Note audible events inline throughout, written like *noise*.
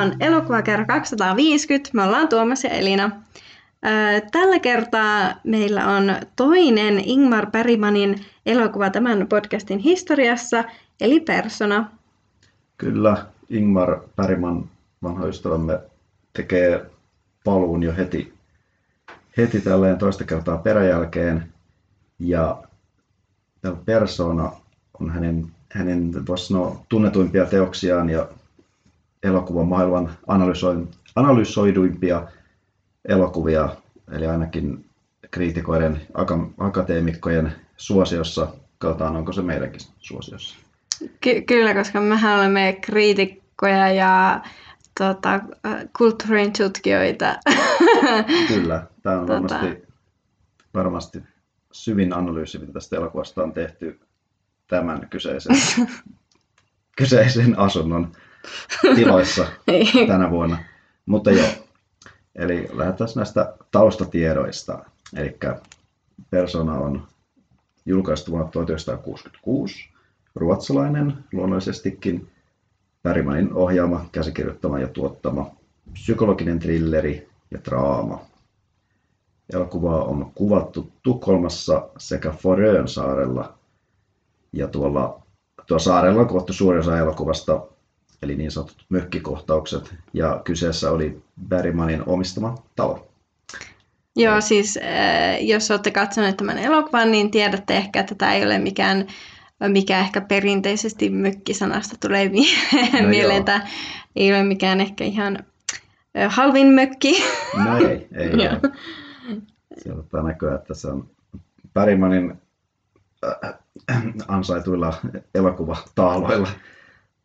on elokuva kerran 250. Me ollaan Tuomas ja Elina. Tällä kertaa meillä on toinen Ingmar Bergmanin elokuva tämän podcastin historiassa, eli Persona. Kyllä, Ingmar Bergman, vanha ystävämme, tekee paluun jo heti, heti tälleen toista kertaa peräjälkeen. Ja Persona on hänen, hänen voisi sanoa, tunnetuimpia teoksiaan ja elokuvan maailman analysoiduimpia elokuvia, eli ainakin kriitikoiden, akateemikkojen suosiossa. Katsotaan, onko se meidänkin suosiossa. Ky- kyllä, koska mehän olemme kriitikkoja ja tota, kulttuurin tutkijoita. *laughs* Kyllä, tämä on tota... varmasti, varmasti syvin analyysi, mitä tästä elokuvasta on tehty tämän kyseisen, *laughs* kyseisen asunnon tiloissa *laughs* niin. tänä vuonna. Mutta joo, eli lähdetään näistä taustatiedoista. Eli Persona on julkaistu vuonna 1966, ruotsalainen luonnollisestikin, Bergmanin ohjaama, käsikirjoittama ja tuottama psykologinen trilleri ja draama. Elokuvaa on kuvattu Tukholmassa sekä Forön saarella. Ja tuolla, tuolla saarella on kuvattu suurin osa elokuvasta, eli niin sanotut mökkikohtaukset. Ja kyseessä oli Bergmanin omistama talo. Joo, siis äh, jos olette katsoneet tämän elokuvan, niin tiedätte ehkä, että tämä ei ole mikään, mikä ehkä perinteisesti mökkisanasta tulee *laughs* no mieleen. Tämä ei ole mikään ehkä ihan äh, halvin mökki. No ei, ei *laughs* ole. Sieltä näkyy, että se on Bergmanin äh, ansaituilla elokuvataaloilla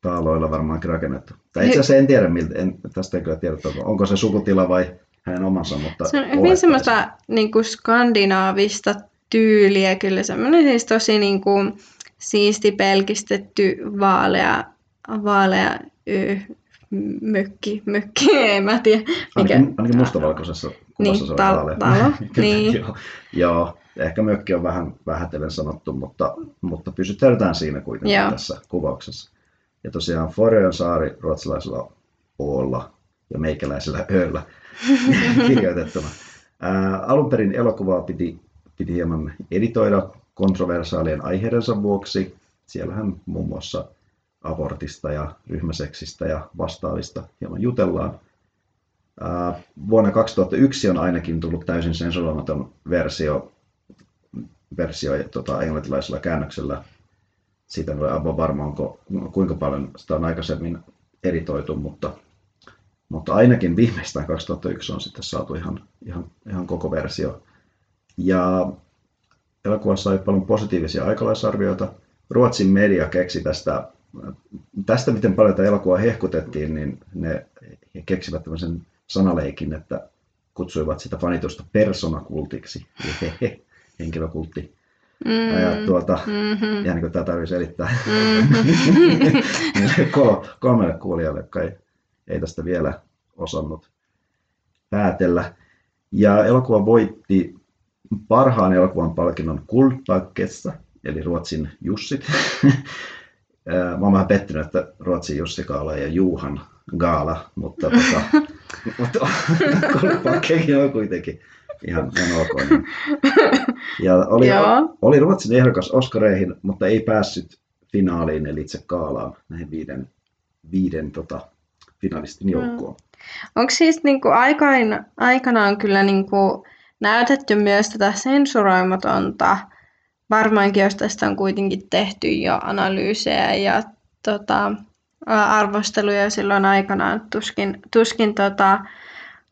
taaloilla varmaankin rakennettu. Tai itse asiassa en tiedä, miltä, en, tästä ei kyllä tiedä, onko se sukutila vai hänen omansa, mutta Se on hyvin semmoista niin kuin skandinaavista tyyliä, kyllä semmoinen siis tosi niin kuin, siisti pelkistetty vaalea, vaalea y, mökki, mökki, *laughs* en mä tiedä. Mikä... Ainakin, ainakin mustavalkoisessa kuvassa niin, se on tal- vaalea. Talo, *laughs* niin. joo, joo, ehkä mökki on vähän vähätellen sanottu, mutta, mutta pysytään siinä kuitenkin joo. tässä kuvauksessa. Ja tosiaan Forön saari ruotsalaisella Oolla ja meikäläisellä Öllä *laughs* kirjoitettuna. Ää, alun perin elokuvaa piti, piti hieman editoida kontroversaalien aiheidensa vuoksi. Siellähän muun muassa abortista ja ryhmäseksistä ja vastaavista hieman jutellaan. Ää, vuonna 2001 on ainakin tullut täysin sensuroimaton versio, versio tota, englantilaisella käännöksellä. Siitä ole aivan varma, onko, kuinka paljon sitä on aikaisemmin editoitu, mutta mutta ainakin viimeistään 2001 on sitten saatu ihan, ihan, ihan koko versio. Ja elokuvassa sai paljon positiivisia aikalaisarvioita. Ruotsin media keksi tästä, tästä miten paljon tätä elokuvaa hehkutettiin, niin ne keksivät tämmöisen sanaleikin, että kutsuivat sitä fanitusta persoonakultiksi, eli henkilökultti. Mm, ja tuota, mm-hmm. ihan niin kuin tämä tarvitsee selittää mm-hmm. *laughs* kolmelle kuulijalle, jotka ei ei tästä vielä osannut päätellä. Ja elokuva voitti parhaan elokuvan palkinnon Kultpakkessa, eli Ruotsin Jussit. *laughs* Mä oon vähän pettynyt, että Ruotsin Jussi Kaala ja Juhan Gaala, mutta, tota, *laughs* mutta Kultpakkekin on kuitenkin ihan, ihan ok. Niin. *laughs* Ja oli, oli Ruotsin ehdokas Oskareihin, mutta ei päässyt finaaliin, eli itse Kaalaan, näihin viiden, viiden tota, finalistin joukkoon. Mm. Onko siis niin kuin aikain, aikanaan kyllä niin kuin näytetty myös tätä sensuroimatonta, varmaankin jos tästä on kuitenkin tehty jo analyysejä ja tota, arvosteluja silloin aikanaan, tuskin, tuskin tota,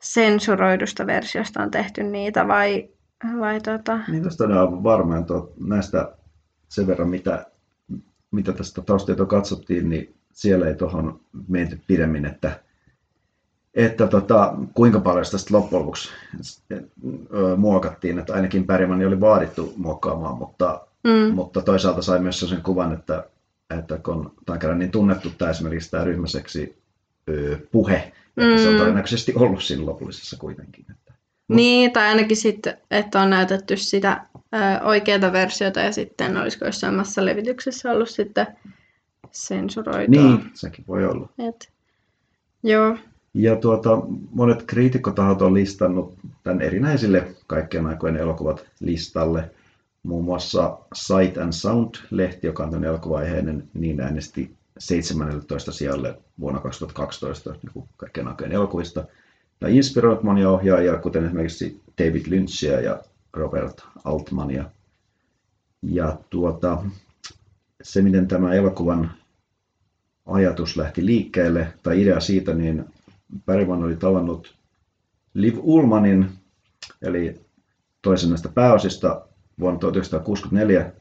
sensuroidusta versiosta on tehty niitä vai, vai tota... Niin tästä on aivan varma, että näistä sen verran mitä, mitä tästä taustaita katsottiin, niin siellä ei tuohon menty pidemmin, että, että tota, kuinka paljon sitä loppujen lopuksi muokattiin, että ainakin Bergman oli vaadittu muokkaamaan, mutta, mm. mutta toisaalta sai myös sen kuvan, että, että kun tämä on kerran niin tunnettu tämä esimerkiksi tämä ryhmäseksi puhe, mm. se on mm. todennäköisesti ollut siinä lopullisessa kuitenkin. Että, no. Niin, tai ainakin sitten, että on näytetty sitä ö, oikeaa versiota ja sitten olisiko jossain levityksessä ollut sitten sensuroitua. Niin, sekin voi olla. Et, joo, Ja tuota, monet kriitikkotahot on listannut tämän erinäisille kaikkien aikojen elokuvat listalle. Muun muassa Sight and Sound-lehti, joka on tämän elokuvaiheinen, niin äänesti 17 sijalle vuonna 2012 niin kaikkien aikojen elokuvista. Ja inspiroinut monia ohjaajia, kuten esimerkiksi David Lynchia ja Robert Altmania. Ja tuota, se, miten tämä elokuvan ajatus lähti liikkeelle, tai idea siitä, niin Bergman oli tavannut Liv Ullmanin, eli toisen näistä pääosista vuonna 1964.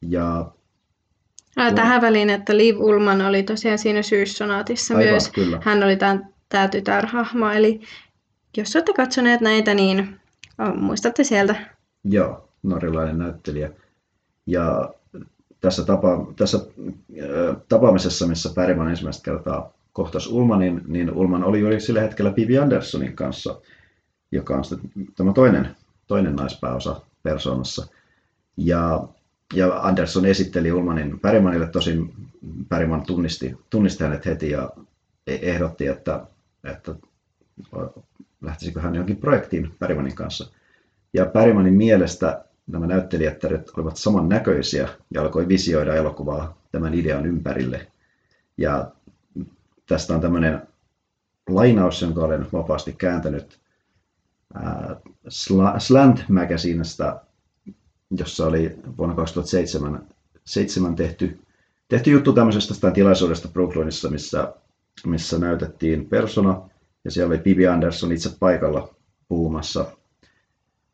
Ja Ää, tähän väliin, että Liv Ullman oli tosiaan siinä syyssonaatissa Aivan, myös. Kyllä. Hän oli tämä, tämä tytärhahmo, eli jos olette katsoneet näitä, niin muistatte sieltä. Joo, norjalainen näyttelijä. Ja tässä, tapa, tässä tapaamisessa, missä Bergman ensimmäistä kertaa kohtasi Ulmanin, niin Ulman oli juuri sillä hetkellä Bibi Anderssonin kanssa, joka on sitten tämä toinen, toinen naispääosa persoonassa. Ja, ja Andersson esitteli Ulmanin Bergmanille, tosin Bergman tunnisti, tunnisti hänet heti ja e-, ehdotti, että, että lähtisikö hän johonkin projektiin Bergmanin kanssa. Ja Bergmanin mielestä nämä näyttelijät olivat samannäköisiä ja alkoi visioida elokuvaa tämän idean ympärille. Ja tästä on tämmöinen lainaus, jonka olen vapaasti kääntänyt Slant Magazinesta, jossa oli vuonna 2007 7 tehty, tehty juttu tämmöisestä tilaisuudesta Brooklynissa, missä, missä näytettiin persona, ja siellä oli Bibi Anderson itse paikalla puhumassa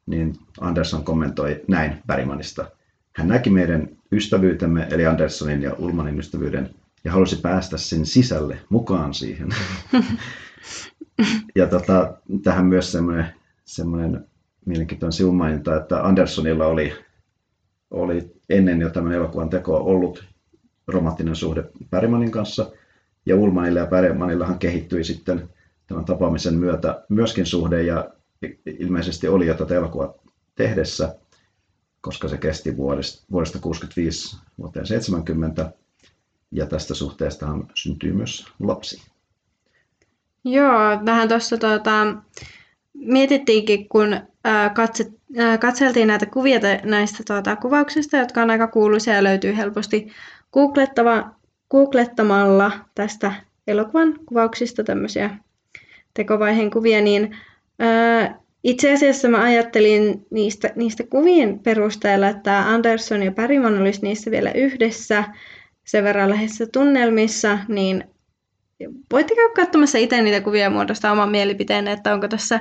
niin Andersson kommentoi näin Bergmanista. Hän näki meidän ystävyytemme, eli Anderssonin ja Ulmanin ystävyyden, ja halusi päästä sen sisälle mukaan siihen. *laughs* ja tota, tähän myös semmoinen, semmoinen mielenkiintoinen sivumaininta, että Anderssonilla oli, oli ennen jo tämän elokuvan tekoa ollut romanttinen suhde Bergmanin kanssa, ja Ulmanille ja Bergmanillahan kehittyi sitten tämän tapaamisen myötä myöskin suhde, ja ilmeisesti oli jo tätä elokuvaa tehdessä, koska se kesti vuodesta, vuodesta 65 vuoteen 70, ja tästä suhteestahan syntyy myös lapsi. Joo, vähän tuossa tuota, mietittiinkin, kun ää, katse, ää, katseltiin näitä kuvia näistä tuota, kuvauksista, jotka on aika kuuluisia ja löytyy helposti googlettamalla tästä elokuvan kuvauksista tämmöisiä tekovaiheen kuvia, niin itse asiassa mä ajattelin niistä, niistä kuvien perusteella, että Anderson ja Bergman olisi niissä vielä yhdessä. Sen verran lähes tunnelmissa, niin voitte käydä katsomassa itse niitä kuvia ja muodostaa oman mielipiteen, että onko tässä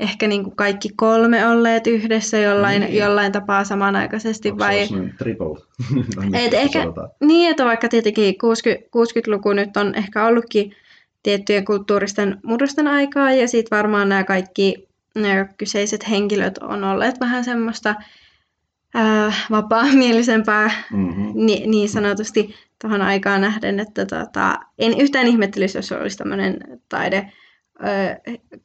ehkä niin kuin kaikki kolme olleet yhdessä jollain, niin. jollain tapaa samanaikaisesti. Onko vai... *laughs* se triple? Et ehkä, niin, että vaikka tietenkin 60, 60-luku nyt on ehkä ollutkin tiettyjen kulttuuristen murrosten aikaa ja sitten varmaan nämä kaikki nämä kyseiset henkilöt on olleet vähän semmoista ää, vapaa-mielisempää mm-hmm. ni, niin sanotusti tuohon aikaan nähden, että tota, en yhtään ihmettelisi, jos olisi tämmöinen taide ää,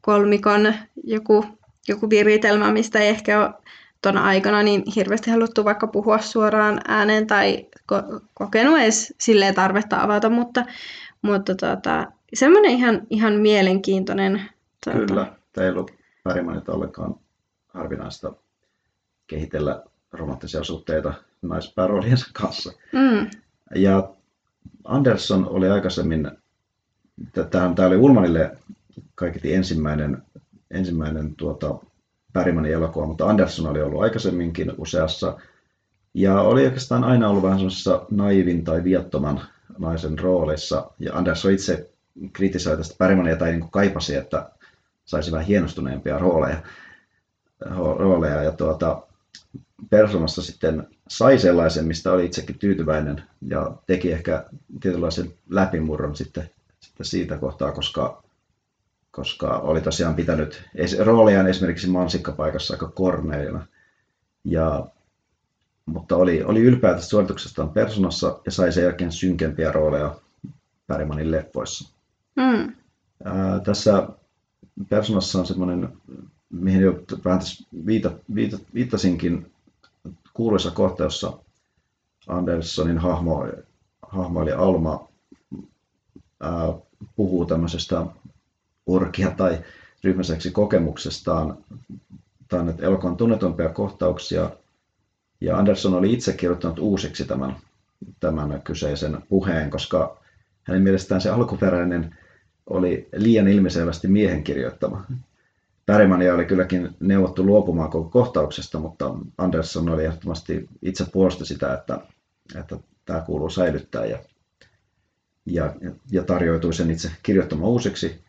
kolmikon joku, joku viritelmä, mistä ei ehkä ole tuona aikana niin hirveästi haluttu vaikka puhua suoraan ääneen tai ko- kokenut edes silleen tarvetta avata, mutta, mutta tota, semmoinen ihan, ihan mielenkiintoinen. Tuota... Kyllä, teillä on Bergmanilta ollenkaan harvinaista kehitellä romanttisia suhteita naispäärooliensa kanssa. Mm. Ja Anderson oli aikaisemmin, tämä oli Ulmanille kaiketi ensimmäinen, ensimmäinen tuota, Bergmanin elokuva, mutta Anderson oli ollut aikaisemminkin useassa. Ja oli oikeastaan aina ollut vähän semmoisessa naivin tai viattoman naisen roolissa. Ja Anderson itse kritisoi tästä Bergmania tai niin kaipasi, että saisi vähän hienostuneempia rooleja. rooleja ja tuota, persoonassa sitten sai sellaisen, mistä oli itsekin tyytyväinen ja teki ehkä tietynlaisen läpimurron sitten, sitten siitä kohtaa, koska, koska oli tosiaan pitänyt rooliaan esimerkiksi mansikkapaikassa aika korneina. Ja, mutta oli, oli ylpeä tästä suorituksestaan persoonassa ja sai sen jälkeen synkempiä rooleja Bergmanin leffoissa. Mm. Ää, tässä persoonassa on semmoinen, mihin jo vähän tässä viita, viita, viittasinkin, kuuluisa kohta, jossa Andersonin hahmo, hahmo eli Alma ää, puhuu tämmöisestä orkia tai ryhmäseksi kokemuksestaan. Tämä on elokuvan tunnetumpia kohtauksia. Ja Anderson oli itse kirjoittanut uusiksi tämän, tämän kyseisen puheen, koska hänen mielestään se alkuperäinen oli liian ilmiselvästi miehen kirjoittama. Bergmania oli kylläkin neuvottu luopumaan koko kohtauksesta, mutta Anderson oli ehdottomasti itse puolusti sitä, että, että tämä kuuluu säilyttää ja, ja, ja tarjoutui sen itse kirjoittamaan uusiksi.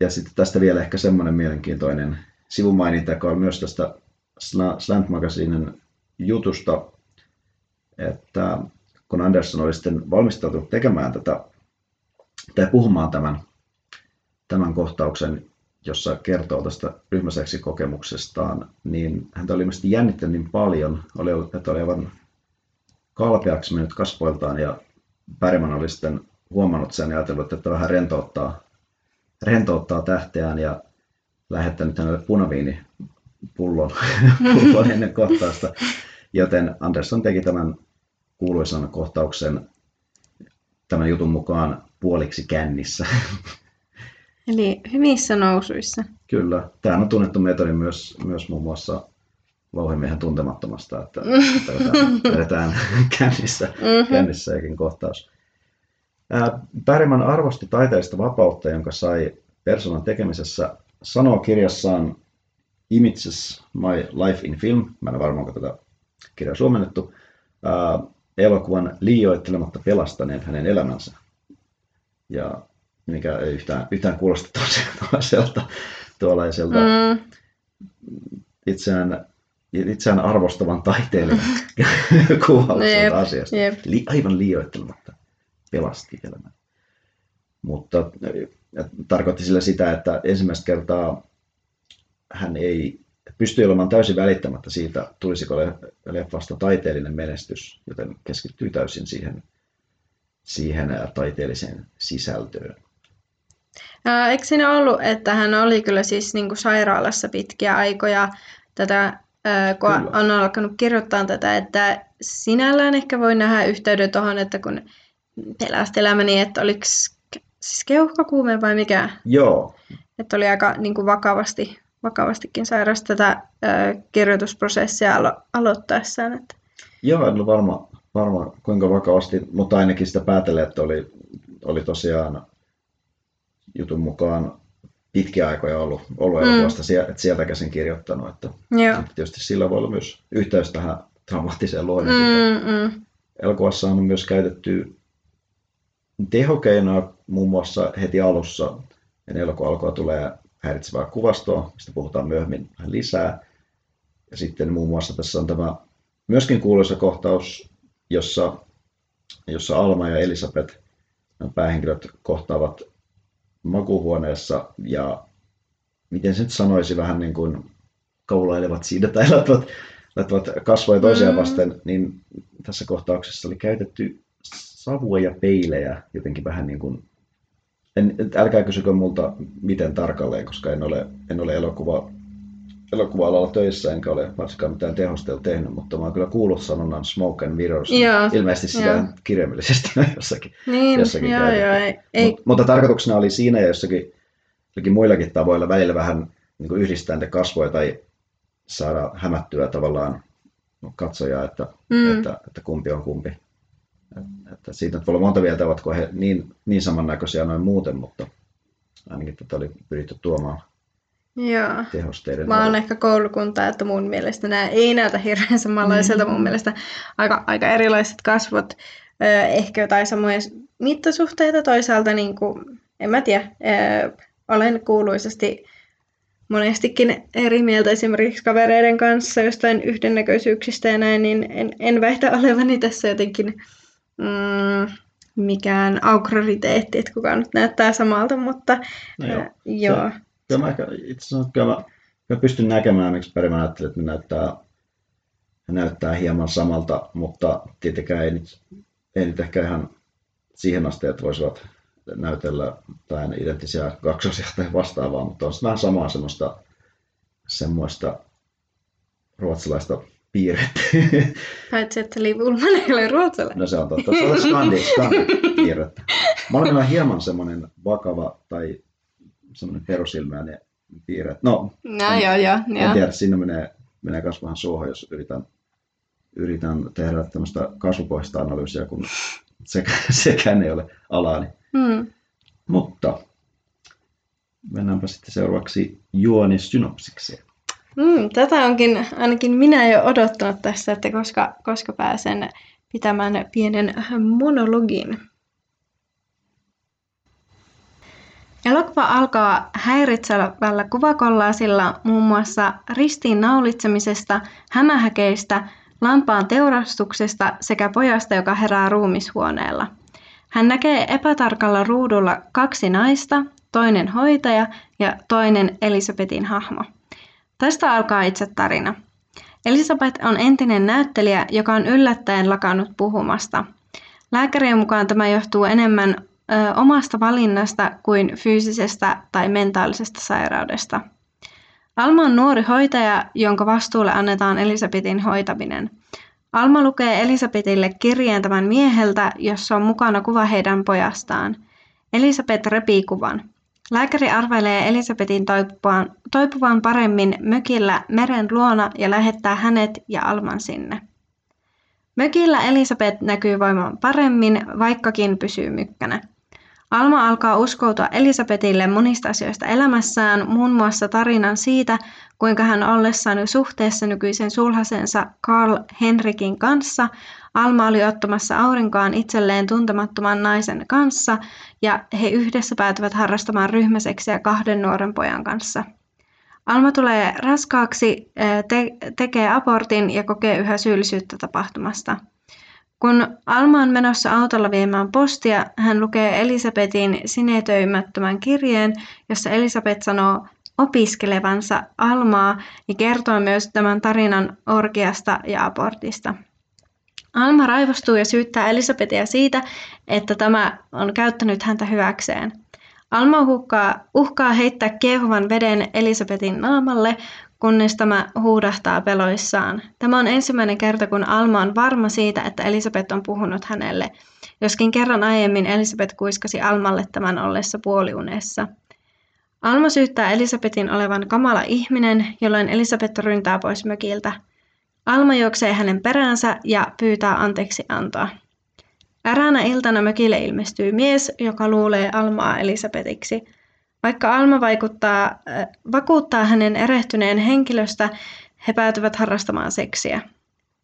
Ja sitten tästä vielä ehkä semmoinen mielenkiintoinen sivumaininta, joka on myös tästä Slant Magazinen jutusta, että kun Anderson oli sitten valmistautunut tekemään tätä tai puhumaan tämän, tämän kohtauksen, jossa kertoo tästä ryhmäseksi kokemuksestaan, niin häntä oli ilmeisesti jännittänyt niin paljon, oli, että oli aivan kalpeaksi mennyt kasvoiltaan ja Bergman oli sitten huomannut sen ja ajatellut, että vähän rentouttaa, rentouttaa tähteään ja lähettänyt hänelle punaviinipullon *laughs* pullon ennen kohtausta. Joten Anderson teki tämän kuuluisan kohtauksen tämän jutun mukaan puoliksi kännissä. Eli hyvissä nousuissa. Kyllä. Tämä on tunnettu metodi myös, myös muun muassa louhimiehen tuntemattomasta, että, että vedetään *laughs* kännissä, mm-hmm. kännissä jokin kohtaus. Pärimän arvosti taiteellista vapautta, jonka sai persoonan tekemisessä, sanoo kirjassaan Images My Life in Film, mä en ole varma, onko tätä kirjaa suomennettu, elokuvan liioittelematta pelastaneet hänen elämänsä. Ja mikä ei yhtään, yhtään kuulosta toiselta tuollaiselta mm. itseään, itseään arvostavan taiteilijan *laughs* kuvaukselta asiasta. Yep. Li, aivan liioittelematta pelasti elämän. Mutta tarkoitti sillä sitä, että ensimmäistä kertaa hän ei pystyi olemaan täysin välittämättä siitä, tulisiko leffasta taiteellinen menestys, joten keskittyi täysin siihen, siihen taiteelliseen sisältöön. Ää, eikö siinä ollut, että hän oli kyllä siis niin kuin sairaalassa pitkiä aikoja tätä, kun kyllä. on alkanut kirjoittaa tätä, että sinällään ehkä voi nähdä yhteyden tuohon, että kun pelasti elämäni, että oliko siis keuhkokuume vai mikä? Joo. Että oli aika niin kuin vakavasti vakavastikin sairas tätä ö, kirjoitusprosessia alo- aloittaessaan. Että... Joo, en ole varma, varma kuinka vakavasti, mutta ainakin sitä päätellen, että oli, oli tosiaan jutun mukaan pitkiä aikoja ollut, ollut mm. elokuvasta, että sieltä käsin kirjoittanut. Että Joo. Tietysti sillä voi olla myös yhteys tähän dramaattiseen luonnehtintaan. Mm, mm. Elokuvassa on myös käytetty tehokeinoa muun muassa heti alussa, ennen elokuva alkua tulee häiritsevää kuvastoa, mistä puhutaan myöhemmin vähän lisää. Ja sitten muun muassa tässä on tämä myöskin kuuluisa kohtaus, jossa, jossa Alma ja Elisabeth, päähenkilöt, kohtaavat makuhuoneessa ja miten se nyt sanoisi, vähän niin kuin koulailevat siitä tai laittavat, laittavat kasvoja toisiaan mm. vasten, niin tässä kohtauksessa oli käytetty savua ja peilejä jotenkin vähän niin kuin en, älkää kysykö multa miten tarkalleen, koska en ole, en ole elokuva, elokuva-alalla töissä, enkä ole varsinkaan mitään tehostelua tehnyt, mutta mä oon kyllä kuullut sanonnan smoke and mirrors. Joo, Ilmeisesti sitä joo. kirjaimellisesti *laughs* jossakin, niin, jossakin joo, joo, ei, ei. Mut, mutta tarkoituksena oli siinä ja jossakin, jossakin muillakin tavoilla välillä vähän niin kuin yhdistää niitä kasvoja tai saada hämättyä tavallaan katsojaa, että, mm. että, että kumpi on kumpi. Että siitä voi olla monta mieltä, ovatko he niin, niin samannäköisiä noin muuten, mutta ainakin tätä oli pyritty tuomaan Joo. tehosteiden. Mä oon ehkä koulukunta, että mun mielestä nämä ei näytä hirveän samanlaiselta. Mm. Mun mielestä aika, aika erilaiset kasvot, ehkä jotain samoja mittasuhteita toisaalta, niin kuin, en mä tiedä, olen kuuluisesti monestikin eri mieltä esimerkiksi kavereiden kanssa jostain yhdennäköisyyksistä ja näin, niin en, en väitä olevani tässä jotenkin mm, mikään auktoriteetti, että kukaan nyt näyttää samalta, mutta no joo. Äh, joo. Se, kyllä mä ehkä, itse asiassa kyllä mä, mä pystyn näkemään, miksi Peri mä ajattelin, että ne näyttää, ne näyttää hieman samalta, mutta tietenkään ei nyt, ei nyt ehkä ihan siihen asti, että voisivat näytellä tai identtisiä kaksosia tai vastaavaa, mutta on vähän samaa semmoista, semmoista ruotsalaista piirretty. Paitsi, että Liv Ullman ei ole ruotsalainen. No se on totta. Se on skandi, skandi piirretty. Mä olen hieman semmoinen vakava tai semmoinen perusilmäinen piirre. No, no en, joo, joo, en joo. tiedä, siinä menee, menee myös vähän suohon, jos yritän, yritän tehdä tämmöistä kasvupohjaista analyysiä, kun sekä, *laughs* sekään ei ole alani. Mm. Mutta mennäänpä sitten seuraavaksi juonisynopsikseen. Mm, tätä onkin ainakin minä jo odottanut tässä, että koska, koska pääsen pitämään pienen monologin. Elokuva alkaa häiritsevällä kuvakollaasilla muun muassa ristiin naulitsemisesta, hämähäkeistä, lampaan teurastuksesta sekä pojasta, joka herää ruumishuoneella. Hän näkee epätarkalla ruudulla kaksi naista, toinen hoitaja ja toinen Elisabetin hahmo. Tästä alkaa itse tarina. Elisabeth on entinen näyttelijä, joka on yllättäen lakannut puhumasta. Lääkärien mukaan tämä johtuu enemmän ö, omasta valinnasta kuin fyysisestä tai mentaalisesta sairaudesta. Alma on nuori hoitaja, jonka vastuulle annetaan Elisabetin hoitaminen. Alma lukee Elisabetille kirjeen tämän mieheltä, jossa on mukana kuva heidän pojastaan. Elisabeth repii kuvan. Lääkäri arvelee Elisabetin toipuvan, toipuvan paremmin mökillä meren luona ja lähettää hänet ja Alman sinne. Mökillä Elisabeth näkyy voiman paremmin, vaikkakin pysyy mykkänä. Alma alkaa uskoutua Elisabetille monista asioista elämässään, muun muassa tarinan siitä, kuinka hän ollessaan jo suhteessa nykyisen sulhasensa Karl Henrikin kanssa, Alma oli ottamassa aurinkoaan itselleen tuntemattoman naisen kanssa ja he yhdessä päätyvät harrastamaan ryhmäseksiä kahden nuoren pojan kanssa. Alma tulee raskaaksi, te- tekee abortin ja kokee yhä syyllisyyttä tapahtumasta. Kun Alma on menossa autolla viemään postia, hän lukee Elisabetin sinetöimättömän kirjeen, jossa Elisabet sanoo opiskelevansa Almaa ja kertoo myös tämän tarinan orgiasta ja abortista. Alma raivostuu ja syyttää Elisabetia siitä, että tämä on käyttänyt häntä hyväkseen. Alma uhkaa, uhkaa heittää kiehuvan veden Elisabetin naamalle, kunnes tämä huudahtaa peloissaan. Tämä on ensimmäinen kerta, kun Alma on varma siitä, että Elisabeth on puhunut hänelle, joskin kerran aiemmin Elisabeth kuiskasi Almalle tämän ollessa puoliunessa. Alma syyttää Elisabetin olevan kamala ihminen, jolloin Elisabeth ryntää pois mökiltä. Alma juoksee hänen peräänsä ja pyytää anteeksi antoa. Eräänä iltana mökille ilmestyy mies, joka luulee Almaa Elisabetiksi. Vaikka Alma vaikuttaa, äh, vakuuttaa hänen erehtyneen henkilöstä, he päätyvät harrastamaan seksiä.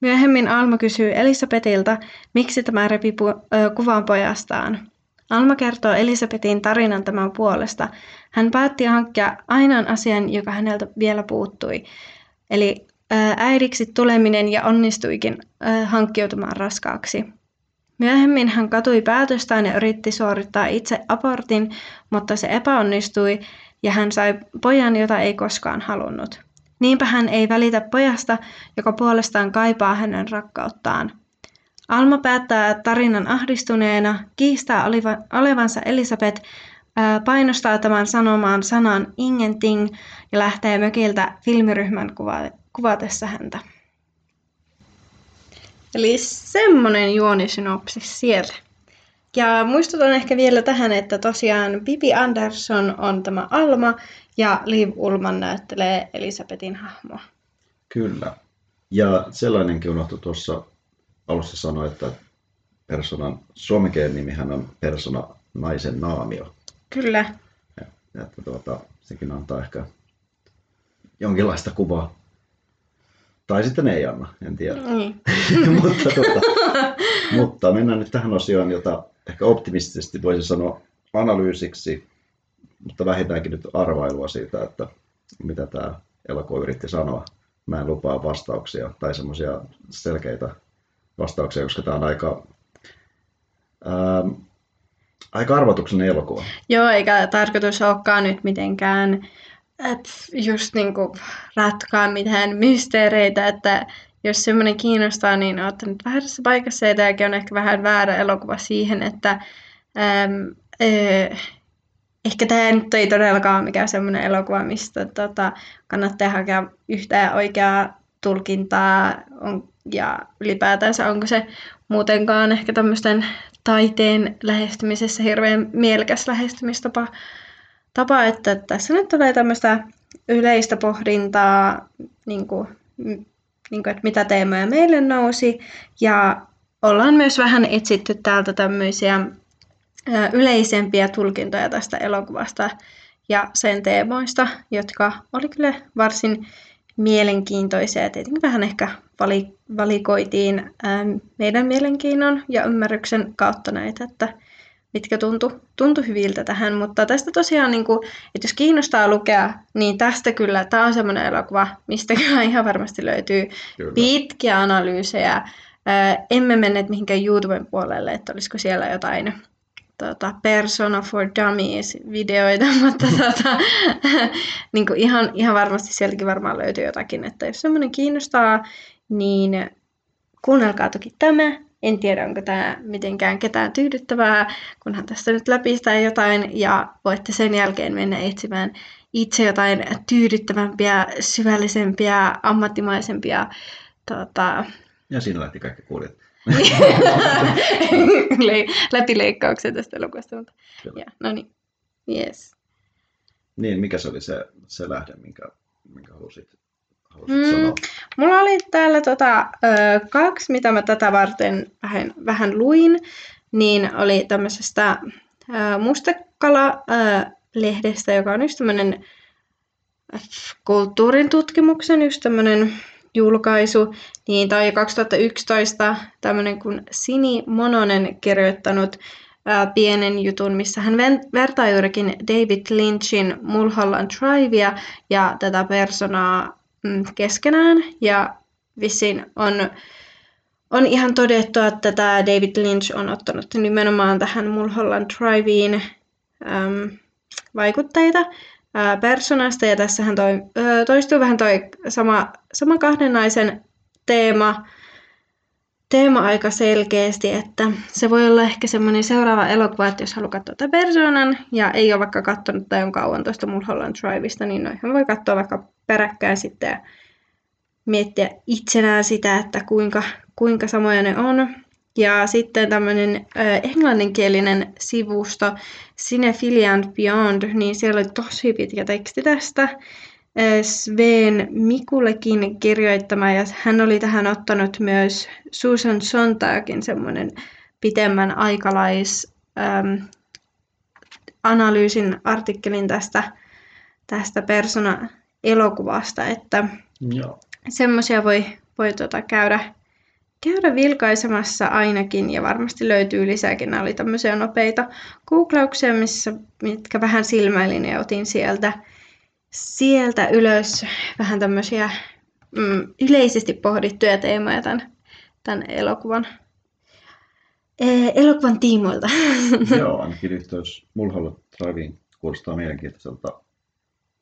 Myöhemmin Alma kysyy Elisabetilta, miksi tämä repi pu- kuvan pojastaan. Alma kertoo Elisabetin tarinan tämän puolesta. Hän päätti hankkia ainoan asian, joka häneltä vielä puuttui, eli äidiksi tuleminen ja onnistuikin hankkiutumaan raskaaksi. Myöhemmin hän katui päätöstään ja yritti suorittaa itse abortin, mutta se epäonnistui ja hän sai pojan, jota ei koskaan halunnut. Niinpä hän ei välitä pojasta, joka puolestaan kaipaa hänen rakkauttaan. Alma päättää tarinan ahdistuneena, kiistää olevansa Elisabeth, painostaa tämän sanomaan sanan ingenting ja lähtee mökiltä filmiryhmän kuvatessa häntä. Eli semmonen juonisynopsis siellä. Ja muistutan ehkä vielä tähän, että tosiaan Bibi Anderson on tämä Alma ja Liv Ulman näyttelee Elisabetin hahmoa. Kyllä. Ja sellainenkin unohtui tuossa alussa sanoa, että personan suomenkielinen nimihän on persona naisen naamio. Kyllä. Ja, että tuota, sekin antaa ehkä jonkinlaista kuvaa tai sitten ei anna, en tiedä. Mm. *laughs* mutta, tuota, mutta mennään nyt tähän osioon, jota ehkä optimistisesti voisi sanoa analyysiksi, mutta vähintäänkin nyt arvailua siitä, että mitä tämä elokuva yritti sanoa. Mä en lupaa vastauksia tai semmoisia selkeitä vastauksia, koska tämä on aika, ää, aika arvotuksen elokuva. Joo, eikä tarkoitus olekaan nyt mitenkään et just niinku ratkaa mitään mysteereitä, että jos semmoinen kiinnostaa, niin olette nyt väärässä paikassa. Ja tämäkin on ehkä vähän väärä elokuva siihen, että äm, äh, ehkä tämä nyt ei todellakaan ole mikään semmoinen elokuva, mistä tota, kannattaa hakea yhtään oikeaa tulkintaa on, ja ylipäätänsä onko se muutenkaan ehkä tämmöisten taiteen lähestymisessä hirveän mielekäs lähestymistapa tapa, että tässä nyt tulee tämmöistä yleistä pohdintaa, niin kuin, niin kuin, että mitä teemoja meille nousi. Ja ollaan myös vähän etsitty täältä tämmöisiä yleisempiä tulkintoja tästä elokuvasta ja sen teemoista, jotka oli kyllä varsin mielenkiintoisia tietenkin vähän ehkä valikoitiin meidän mielenkiinnon ja ymmärryksen kautta näitä, että mitkä tuntu, tuntu hyviltä tähän, mutta tästä tosiaan, niin kuin, että jos kiinnostaa lukea, niin tästä kyllä, tämä on semmoinen elokuva, mistä kyllä ihan varmasti löytyy kyllä. pitkiä analyysejä. emme menneet mihinkään YouTuben puolelle, että olisiko siellä jotain tota, Persona for Dummies-videoita, *laughs* mutta tota, niin kuin ihan, ihan varmasti sieltäkin varmaan löytyy jotakin, että jos semmoinen kiinnostaa, niin kuunnelkaa toki tämä. En tiedä, onko tämä mitenkään ketään tyydyttävää, kunhan tästä nyt läpistää jotain ja voitte sen jälkeen mennä etsimään itse jotain tyydyttävämpiä, syvällisempiä, ammattimaisempia tota... Ja siinä lähti kaikki kuulijat. *laughs* läpileikkauksia tästä elokuvasta. Mutta, ja, no niin, yes. Niin, mikä se oli se, se lähde, minkä, minkä halusit mm, sanoa? Mulla oli täällä tota, ö, kaksi, mitä mä tätä varten vähän, vähän luin. Niin oli tämmöisestä ö, mustekala-lehdestä, joka on just tämmöinen kulttuurin tutkimuksen just tämmöinen julkaisu, niin jo 2011 tämmöinen kuin Sini Mononen kirjoittanut ää, pienen jutun, missä hän vertaa juurikin David Lynchin Mulholland Drivea ja tätä personaa keskenään. Ja vissiin on, on ihan todettu, että tämä David Lynch on ottanut nimenomaan tähän Mulholland Driveen äm, vaikutteita persoonasta ja tässähän toi, toistuu vähän toi sama, sama kahden naisen teema, teema aika selkeästi, että se voi olla ehkä semmoinen seuraava elokuva, että jos haluaa katsoa tätä persoonan ja ei ole vaikka katsonut tai on kauan tuosta Mulholland Driveista, niin noihin voi katsoa vaikka peräkkäin sitten ja miettiä itsenään sitä, että kuinka, kuinka samoja ne on. Ja sitten tämmöinen englanninkielinen sivusto Cinephilia and Beyond, niin siellä oli tosi pitkä teksti tästä. Sven Mikulekin kirjoittama ja hän oli tähän ottanut myös Susan Sontagin semmoinen pitemmän aikalais ähm, analyysin artikkelin tästä, tästä persona-elokuvasta, että semmoisia voi, voi tota käydä, käydä vilkaisemassa ainakin ja varmasti löytyy lisääkin. Nämä oli tämmöisiä nopeita googlauksia, missä, mitkä vähän silmäilin ja otin sieltä, sieltä ylös vähän tämmöisiä mm, yleisesti pohdittuja teemoja tämän, tämän elokuvan, ee, elokuvan tiimoilta. *laughs* Joo, ainakin yhteys Mulholland Driveen kuulostaa mielenkiintoiselta,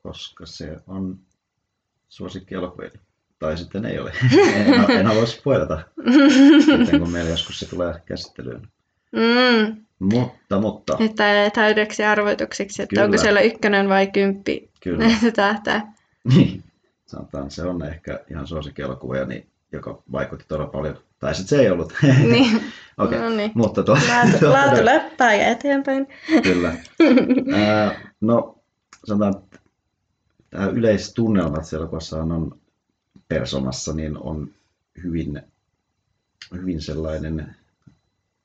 koska se on suosikki elokuvia. Tai sitten ei ole. *laughs* En, en halua spoilata, sitten kun meillä joskus se tulee käsittelyyn. Mm. Mutta, mutta. Että täydeksi arvoitukseksi, että Kyllä. onko siellä ykkönen vai kymppi Kyllä. *laughs* tähtää. Niin, sanotaan, se on ehkä ihan suosikkielokuva, niin, joka vaikutti todella paljon. Tai sitten se ei ollut. *laughs* Niin. *laughs* Okei, okay. no niin. mutta tuo, laatu, laatu läppää ja eteenpäin. Kyllä. Äh, no, sanotaan, tämä yleistunnelma tässä elokuvassa on persoonassa niin on hyvin, hyvin sellainen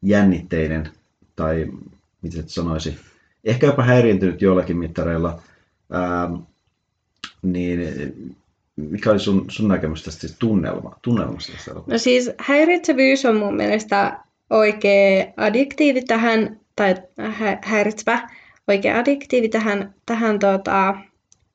jännitteinen tai miten sanoisi, ehkä jopa häiriintynyt joillakin mittareilla. Ää, niin mikä oli sun, sun näkemys tästä siis tunnelma, tunnelmasta tästä No siis häiritsevyys on mun mielestä oikea addiktiivi tähän, tai häiritsevä, oikea addiktiivi tähän, tähän tota,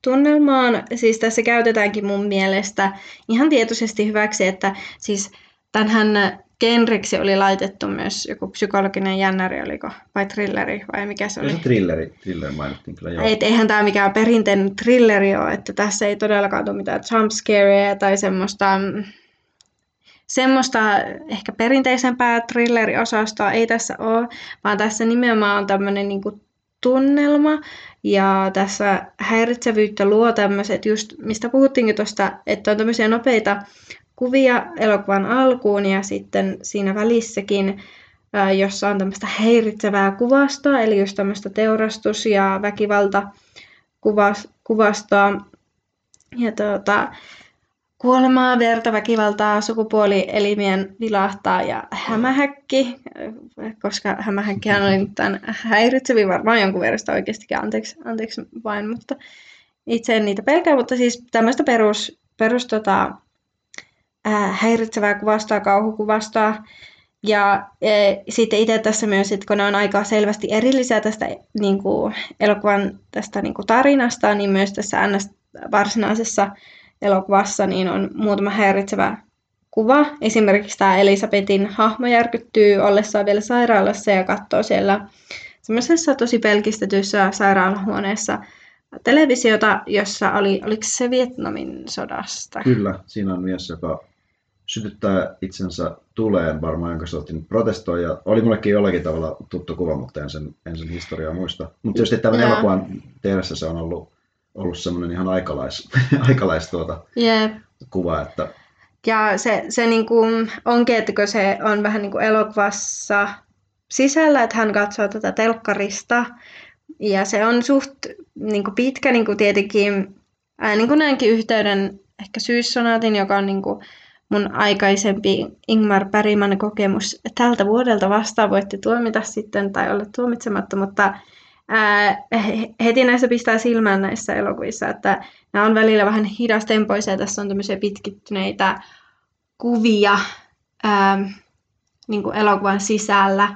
tunnelmaan. Siis tässä käytetäänkin mun mielestä ihan tietoisesti hyväksi, että siis tämänhän genreksi oli laitettu myös joku psykologinen jännäri, oliko, vai thrilleri, vai mikä se oli? Se thrilleri, thrilleri mainittiin kyllä joo. Ei, eihän tämä mikään perinteinen thrilleri ole, että tässä ei todellakaan tule mitään jumpscareja tai semmoista, semmoista ehkä perinteisempää thrilleriosastoa ei tässä ole, vaan tässä nimenomaan on tämmöinen niin tunnelma, ja tässä häiritsevyyttä luo tämmöiset, just mistä puhuttiinkin tuosta, että on tämmöisiä nopeita kuvia elokuvan alkuun ja sitten siinä välissäkin, jossa on tämmöistä häiritsevää kuvastoa, eli just tämmöistä teurastus- ja väkivalta kuvas, kuvastoa. Ja tuota, kuolemaa, verta, väkivaltaa, sukupuolielimien vilahtaa ja hämähäkki, koska hämähäkkihän oli tämän häiritsevin varmaan jonkun verran oikeastikin, anteeksi, anteeksi vain, mutta itse en niitä pelkää, mutta siis tämmöistä perus, perus tota, ää, häiritsevää kuvastoa, kauhukuvastoa. Ja e, sitten itse tässä myös, että kun ne on aika selvästi erillisiä tästä niin kuin, elokuvan tästä niin kuin tarinasta, niin myös tässä NS varsinaisessa elokuvassa niin on muutama häiritsevä kuva. Esimerkiksi tämä Elisabetin hahmo järkyttyy ollessaan vielä sairaalassa ja katsoo siellä semmoisessa tosi pelkistetyssä sairaalahuoneessa televisiota, jossa oli, oliko se Vietnamin sodasta? Kyllä, siinä on mies, joka sytyttää itsensä tuleen varmaan, jonka sotin protestoi. Ja oli mullekin jollakin tavalla tuttu kuva, mutta en sen, en sen historiaa muista. Mutta tietysti tämän elokuvan tehdessä se on ollut ollut semmoinen ihan aikalais, *laughs* aikalais tuota yep. kuva, että ja se, se niin kuin onkin, että kun se on vähän niin kuin elokuvassa sisällä, että hän katsoo tätä telkkarista, ja se on suht niin kuin pitkä niin kuin tietenkin, ää, niin kuin näinkin yhteyden ehkä syyssonaatin, joka on niin kuin mun aikaisempi Ingmar Bergman kokemus tältä vuodelta vastaan voitte tuomita sitten tai olla tuomitsematta, mutta ää, heti näissä pistää silmään näissä elokuvissa, että nämä on välillä vähän hidastempoisia. Tässä on tämmöisiä pitkittyneitä kuvia ää, niin kuin elokuvan sisällä.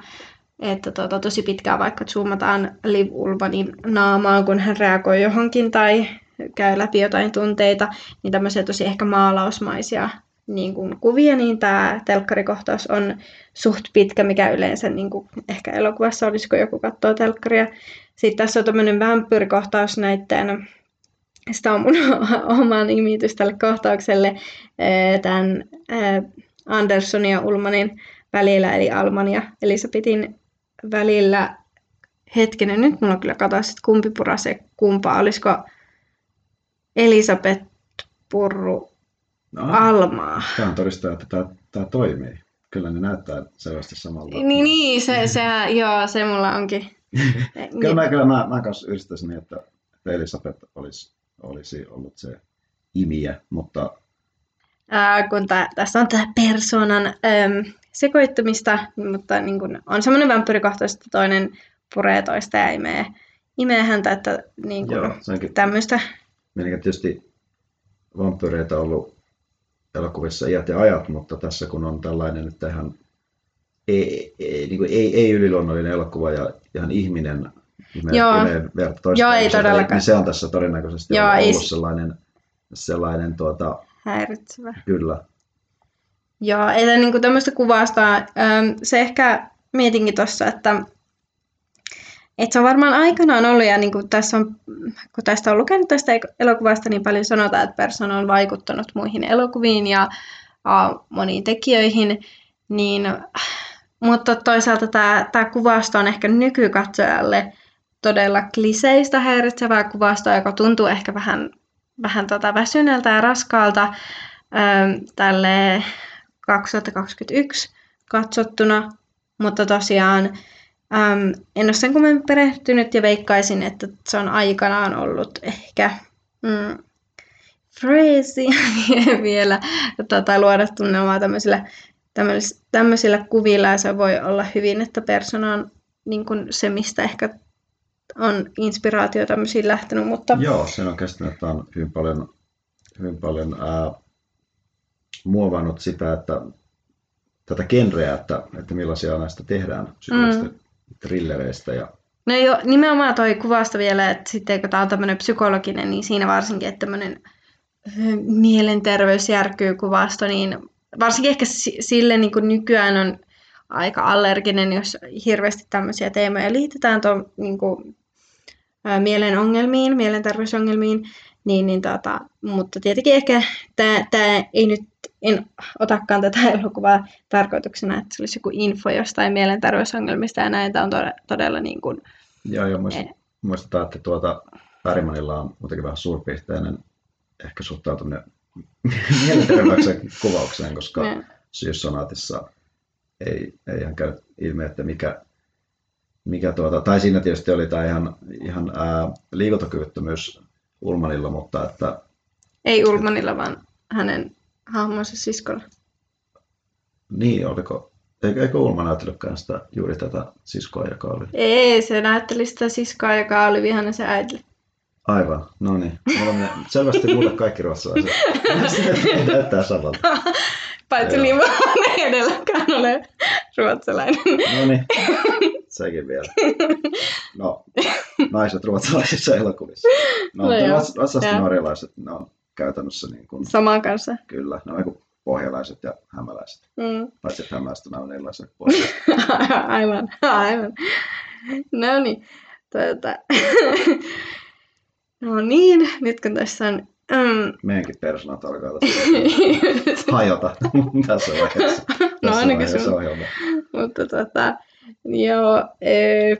Että tuota, tosi pitkään vaikka zoomataan Liv Ulvanin naamaan, kun hän reagoi johonkin tai käy läpi jotain tunteita, niin tämmöisiä tosi ehkä maalausmaisia niin kuin kuvia, niin tämä telkkarikohtaus on suht pitkä, mikä yleensä niin kuin ehkä elokuvassa olisi, kun joku katsoo telkkaria. Sitten tässä on tämmöinen vampyyrikohtaus näiden, sitä on mun *laughs* oma nimitys tälle kohtaukselle, tämän Andersonin ja Ulmanin välillä, eli Alman ja Elisabetin välillä. Hetkinen, nyt mulla kyllä katosi, että kumpi pura se kumpaa. Olisiko Elisabeth Purru no, Almaa? Tämä on todistaa, että tämä, tämä toimii. Kyllä ne näyttää selvästi samalta. Niin, niin se, se, joo, se mulla onkin. *laughs* kyllä mä, kyllä mä, mä kanssa yhdistäisin, että, että Elisabeth olisi, olisi ollut se imiä, mutta... Ää, kun tää, tässä on tämä persoonan äm, sekoittumista, mutta niin kun on semmoinen vampyrikohtaus, että toinen puree toista ja imee, imee häntä, että niin kun, Joo, tämmöistä. Meillä tietysti vampyreitä ollut elokuvissa iät ja ajat, mutta tässä kun on tällainen, että ihan ei, ei, niin kuin ei, ei yliluonnollinen elokuva ja ihan ihminen Joo. Joo, ei todellakaan. Niin se on tässä todennäköisesti Joo, ollut ei... sellainen, sellainen tuota, häiritsevä. Kyllä. Joo, eli niin kuin tämmöistä kuvasta, se ehkä mietinkin tuossa, että, että se on varmaan aikanaan ollut, ja niin kuin tässä on, kun tästä on lukenut tästä elokuvasta, niin paljon sanotaan, että persona on vaikuttanut muihin elokuviin ja uh, moniin tekijöihin, niin mutta toisaalta tämä, tämä kuvasto on ehkä nykykatsojalle todella kliseistä häiritsevää kuvastoa, joka tuntuu ehkä vähän, vähän tota väsyneeltä ja raskaalta ähm, tälle 2021 katsottuna. Mutta tosiaan ähm, en ole sen kummemmin perehtynyt ja veikkaisin, että se on aikanaan ollut ehkä mm, freesi *laughs* vielä tota, luoda tunnelmaa tämmöisillä tämmöisillä kuvilla ja se voi olla hyvin, että persona on niin kuin se, mistä ehkä on inspiraatio tämmöisiin lähtenyt. Mutta... Joo, sen on kestänyt, että on hyvin paljon, hyvin paljon ää, muovannut sitä, että tätä genreä, että, että millaisia näistä tehdään mm. Trillereistä. Ja... No joo, nimenomaan toi kuvasta vielä, että sitten kun tämä on tämmöinen psykologinen, niin siinä varsinkin, että tämmöinen mielenterveys järkyy kuvasto, niin varsinkin ehkä sille niin kuin nykyään on aika allerginen, jos hirveästi tämmöisiä teemoja liitetään tuon niin kuin, mielen ongelmiin, mielenterveysongelmiin, niin, niin tota, mutta tietenkin ehkä tämä ei nyt, en otakaan tätä *laughs* elokuvaa tarkoituksena, että se olisi joku info jostain mielenterveysongelmista ja näin, tämä on todella, todella niin kuin, Joo, joo, muistetaan, että tuota, Pärimanilla on muutenkin vähän suurpiirteinen ehkä suhtautuminen *laughs* mielenterveyksen *laughs* kuvaukseen, koska syyssonaatissa ei, ei ihan käy ilmi, että mikä, mikä tuota, tai siinä tietysti oli tämä ihan, ihan ää, liikuntakyvyttömyys Ulmanilla, mutta että... Ei Ulmanilla, vaan hänen hahmonsa siskolla. Niin, oliko, eikö, eikö Ulma näytellytkään sitä, juuri tätä siskoa, joka oli? Ei, se näytteli sitä siskoa, joka oli vihainen se äiti. Aivan, no niin. Me olemme selvästi kuule kaikki ruotsalaiset. *laughs* näyttää samalta. Paitsi niin ei edelläkään ole ruotsalainen. No niin, sekin vielä. No, naiset ruotsalaisissa elokuvissa. No, no ruotsalaiset norjalaiset, ne on käytännössä niin kuin... Saman kanssa. Kyllä, ne on niin pohjalaiset ja hämäläiset. Mm. Paitsi että hämäläiset on erilaisia *laughs* aivan, aivan. No niin, tuota... *laughs* no niin, nyt kun tässä on Mm. Meidänkin persoonat alkaa tässä hajota *laughs* tässä vaiheessa. no ainakin sun. Ohjelma. Mutta tota, joo, ee,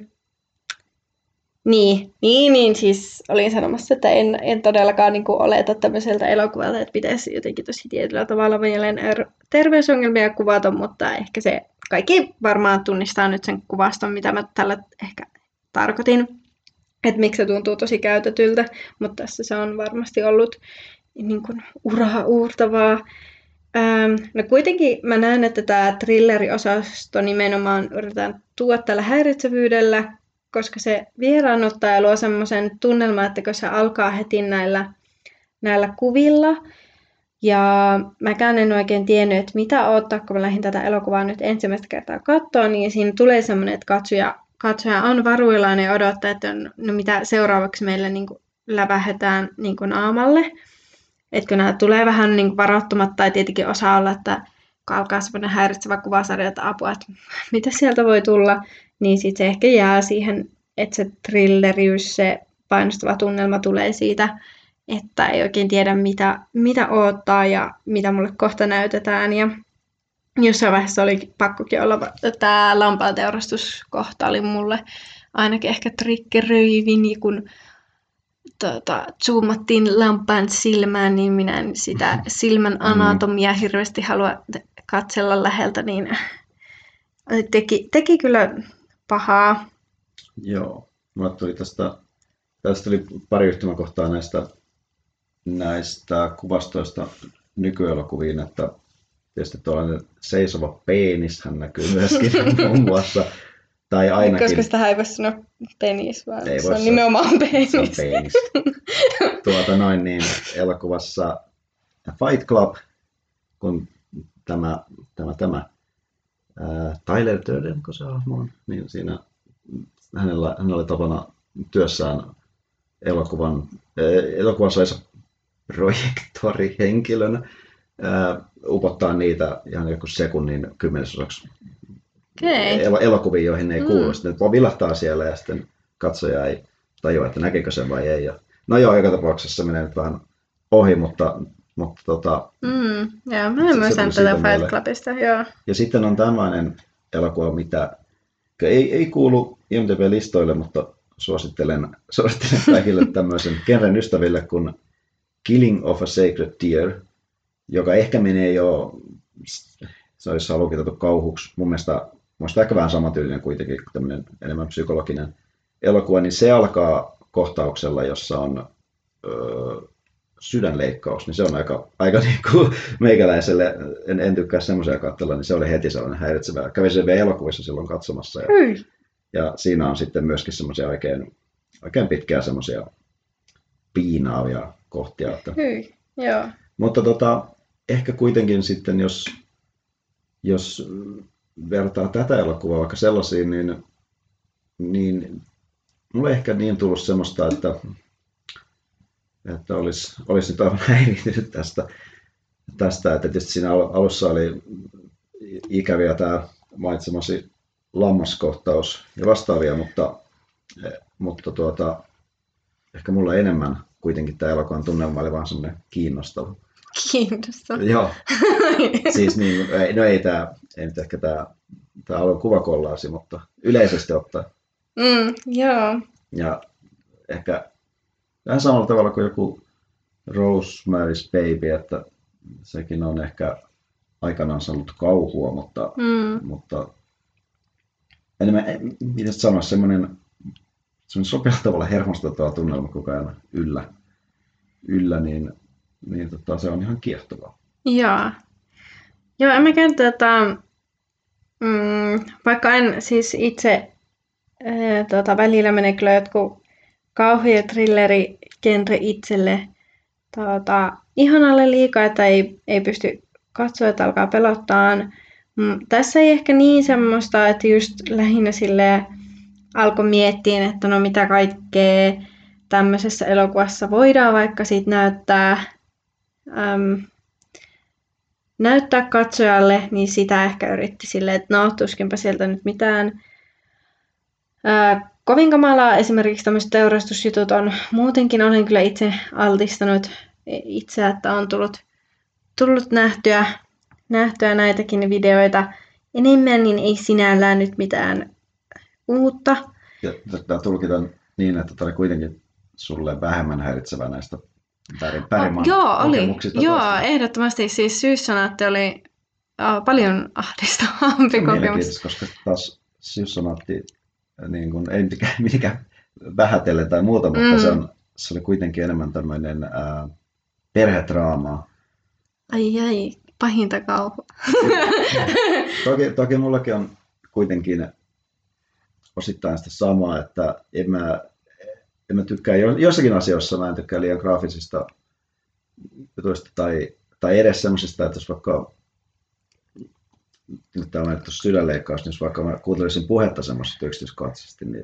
niin, niin, niin, siis olin sanomassa, että en, en todellakaan niin kuin oleta tämmöiseltä elokuvalta, että pitäisi jotenkin tosi tietyllä tavalla mieleen er- terveysongelmia kuvata, mutta ehkä se kaikki varmaan tunnistaa nyt sen kuvaston, mitä mä tällä ehkä tarkoitin että miksi se tuntuu tosi käytetyltä, mutta tässä se on varmasti ollut niin kuin uraa uurtavaa. Ähm, no kuitenkin mä näen, että tämä thrilleriosasto nimenomaan yritetään tuoda tällä häiritsevyydellä, koska se vieraannuttaa ja luo semmoisen tunnelman, että kun se alkaa heti näillä, näillä kuvilla, ja mäkään en oikein tiennyt, että mitä odottaa, kun mä lähdin tätä elokuvaa nyt ensimmäistä kertaa katsoa, niin siinä tulee semmoinen, että katsoja katsoja on varuillaan ja odottaa, että no mitä seuraavaksi meille niin lävähetään niin kuin naamalle. Että kun nämä tulee vähän niin varoittumatta, tai tietenkin osaa olla, että kun alkaa semmoinen häiritsevä kuvasarja, että apua, että mitä sieltä voi tulla, niin sitten se ehkä jää siihen, että se thrilleriys, se painostava tunnelma tulee siitä, että ei oikein tiedä mitä, mitä odottaa ja mitä mulle kohta näytetään. Ja jossain vaiheessa oli pakkokin olla, tämä lampaan teurastuskohta oli mulle ainakin ehkä triggeröivin, kun tota, zoomattiin lampaan silmään, niin minä en sitä silmän mm. anatomia hirveästi halua katsella läheltä, niin teki, teki kyllä pahaa. Joo, mulla tuli tästä, tästä tuli pari yhtymäkohtaa näistä, näistä kuvastoista nykyelokuviin, että Tietysti tuollainen seisova penis hän näkyy *laughs* myöskin muun muassa. Tai ainakin... Koska sitä ei voi sanoa penis, vaan ei se on nimenomaan penis. Se on penis. tuota noin niin, elokuvassa Fight Club, kun tämä, tämä, tämä ää, Tyler Durden, kun se hahmo on, niin siinä hänellä, hänellä oli tapana työssään elokuvan, elokuvan projektorihenkilönä ää, upottaa niitä ihan joku sekunnin kymmenesosaksi okay. el- elokuviin, joihin ne ei mm. kuulu. Sitten ne vilahtaa siellä ja sitten katsoja ei tajua, että näkekö sen vai ei. Ja, no joo, joka tapauksessa menee nyt vähän ohi, mutta, mutta tota, mm, joo, mä en muista tätä Fight Clubista, joo. Ja sitten on tämmöinen elokuva, mitä ei, ei kuulu IMDb-listoille, mutta suosittelen, *laughs* suosittelen kaikille tämmöisen genren ystäville kuin Killing of a Sacred Deer – joka ehkä menee jo, se olisi luokiteltu kauhuksi, mun mielestä, mun ehkä vähän samantyylinen kuitenkin, tämmöinen enemmän psykologinen elokuva, niin se alkaa kohtauksella, jossa on öö, sydänleikkaus, niin se on aika, aika *laughs* niin kuin meikäläiselle, en, en tykkää semmoisia katsella, niin se oli heti sellainen häiritsevä. Kävin sen vielä elokuvissa silloin katsomassa. Ja, ja siinä on sitten myöskin semmoisia oikein, oikein pitkää semmoisia piinaavia kohtia. Että... Hyi, joo. Mutta tota, ehkä kuitenkin sitten, jos, jos vertaa tätä elokuvaa vaikka sellaisiin, niin, niin mulle ehkä niin tullut semmoista, että, että olisi, olisi nyt aivan *laughs* häiriintynyt tästä, tästä, että tietysti siinä alussa oli ikäviä tämä mainitsemasi lammaskohtaus ja vastaavia, mutta, mutta tuota, ehkä mulla enemmän kuitenkin tämä elokuvan tunnelma oli vaan semmoinen kiinnostava. Kiinnostava. Joo. *laughs* siis niin, ei, no ei tämä, ei nyt ehkä tämä, tämä alue kuvakollaasi, mutta yleisesti ottaen. Mm, joo. Ja ehkä vähän samalla tavalla kuin joku Rosemary's Baby, että sekin on ehkä aikanaan saanut kauhua, mutta, mm. mutta enemmän, miten sanoa, semmoinen, semmoinen sopivalla tavalla hermostuttava tunnelma koko ajan yllä, yllä niin, niin tota, se on ihan kiehtovaa. Joo. Joo, en mäkään tota, mm, vaikka en siis itse ää, tota, välillä mene kyllä jotkut kauhu- trilleri genre itselle tota, ihanalle liikaa, että ei, ei pysty katsoa, että alkaa pelottaa. Mm, tässä ei ehkä niin semmoista, että just lähinnä sille alkoi miettiä, että no mitä kaikkea tämmöisessä elokuvassa voidaan vaikka siitä näyttää, äm, näyttää katsojalle, niin sitä ehkä yritti silleen, että no tuskinpä sieltä nyt mitään ää, kovin kamalaa. Esimerkiksi tämmöiset teurastusjutut on muutenkin, olen kyllä itse altistanut itse, että on tullut, tullut nähtyä, nähtyä näitäkin videoita enemmän, niin ei sinällään nyt mitään uutta. Ja tämä tulkitaan niin, että tämä oli kuitenkin sulle vähemmän häiritsevä näistä Pärin, oh, Joo, oli. Joo, ehdottomasti. Siis syyssonaatti oli uh, paljon ahdistavampi kokemus. koska taas syyssonaatti niin kuin, ei mitenkään, *laughs* mitenkään vähätelle tai muuta, mutta mm. se, on, se oli kuitenkin enemmän tämmöinen uh, perhedraamaa. Ai ai, pahinta kauhua. *laughs* toki, toki mullakin on kuitenkin osittain sitä samaa, että en mä en mä tykkää, joissakin asioissa mä en tykkää liian graafisista jutuista tai, tai edes semmoisista, että jos vaikka nyt on mainittu sydänleikkaus, niin jos vaikka mä kuuntelisin puhetta semmoisesta yksityiskohtaisesti, niin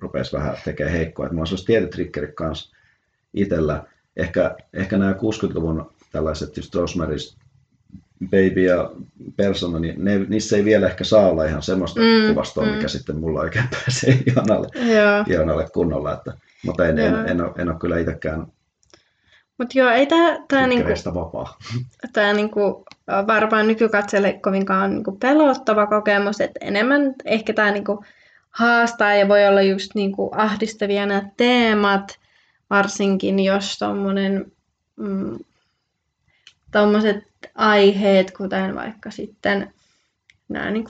rupeaisi vähän tekemään heikkoa. Että mulla on sellaiset tietyt triggerit kanssa itsellä. Ehkä, ehkä nämä 60-luvun tällaiset just Rosemary's Baby ja Persona, niin ne, niissä ei vielä ehkä saa olla ihan semmoista mm, kuvastoa, mm. mikä sitten mulla oikein *laughs* pääsee ihanalle, ihanalle kunnolla. Että, mutta en, en, en, ole, en ole kyllä itsekään Mutta joo, ei tämä tää niinku, vapaa. *laughs* Tää niinku, varmaan nykykatselle kovinkaan niinku pelottava kokemus, että enemmän ehkä tämä niinku haastaa ja voi olla just niinku ahdistavia nämä teemat, varsinkin jos tuommoinen mm, tommoset aiheet, kuten vaikka sitten nämä niin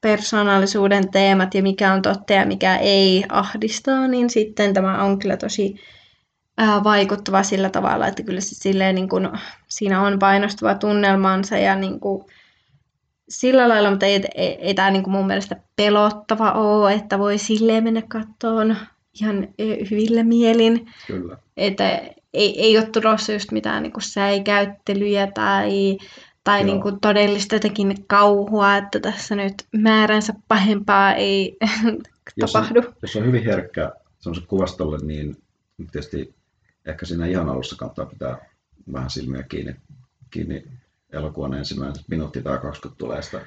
persoonallisuuden teemat ja mikä on totta ja mikä ei ahdistaa, niin sitten tämä on kyllä tosi ää, vaikuttava sillä tavalla, että kyllä se silleen niin kuin, siinä on painostava tunnelmansa ja niin kuin, sillä lailla, mutta ei, ei, ei tämä niin kuin mun mielestä pelottava ole, että voi silleen mennä kattoon ihan e, hyvillä mielin. Kyllä. Että ei, ei ole tulossa just mitään niin kuin säikäyttelyjä tai tai niin kuin todellista jotenkin kauhua, että tässä nyt määränsä pahempaa ei *laughs* jos tapahdu. On, jos on hyvin herkkä kuvastolle, niin tietysti ehkä siinä ihan alussa kannattaa pitää vähän silmiä kiinni, kiinni elokuvan ensimmäinen minuutti tai 20 tulee sitä,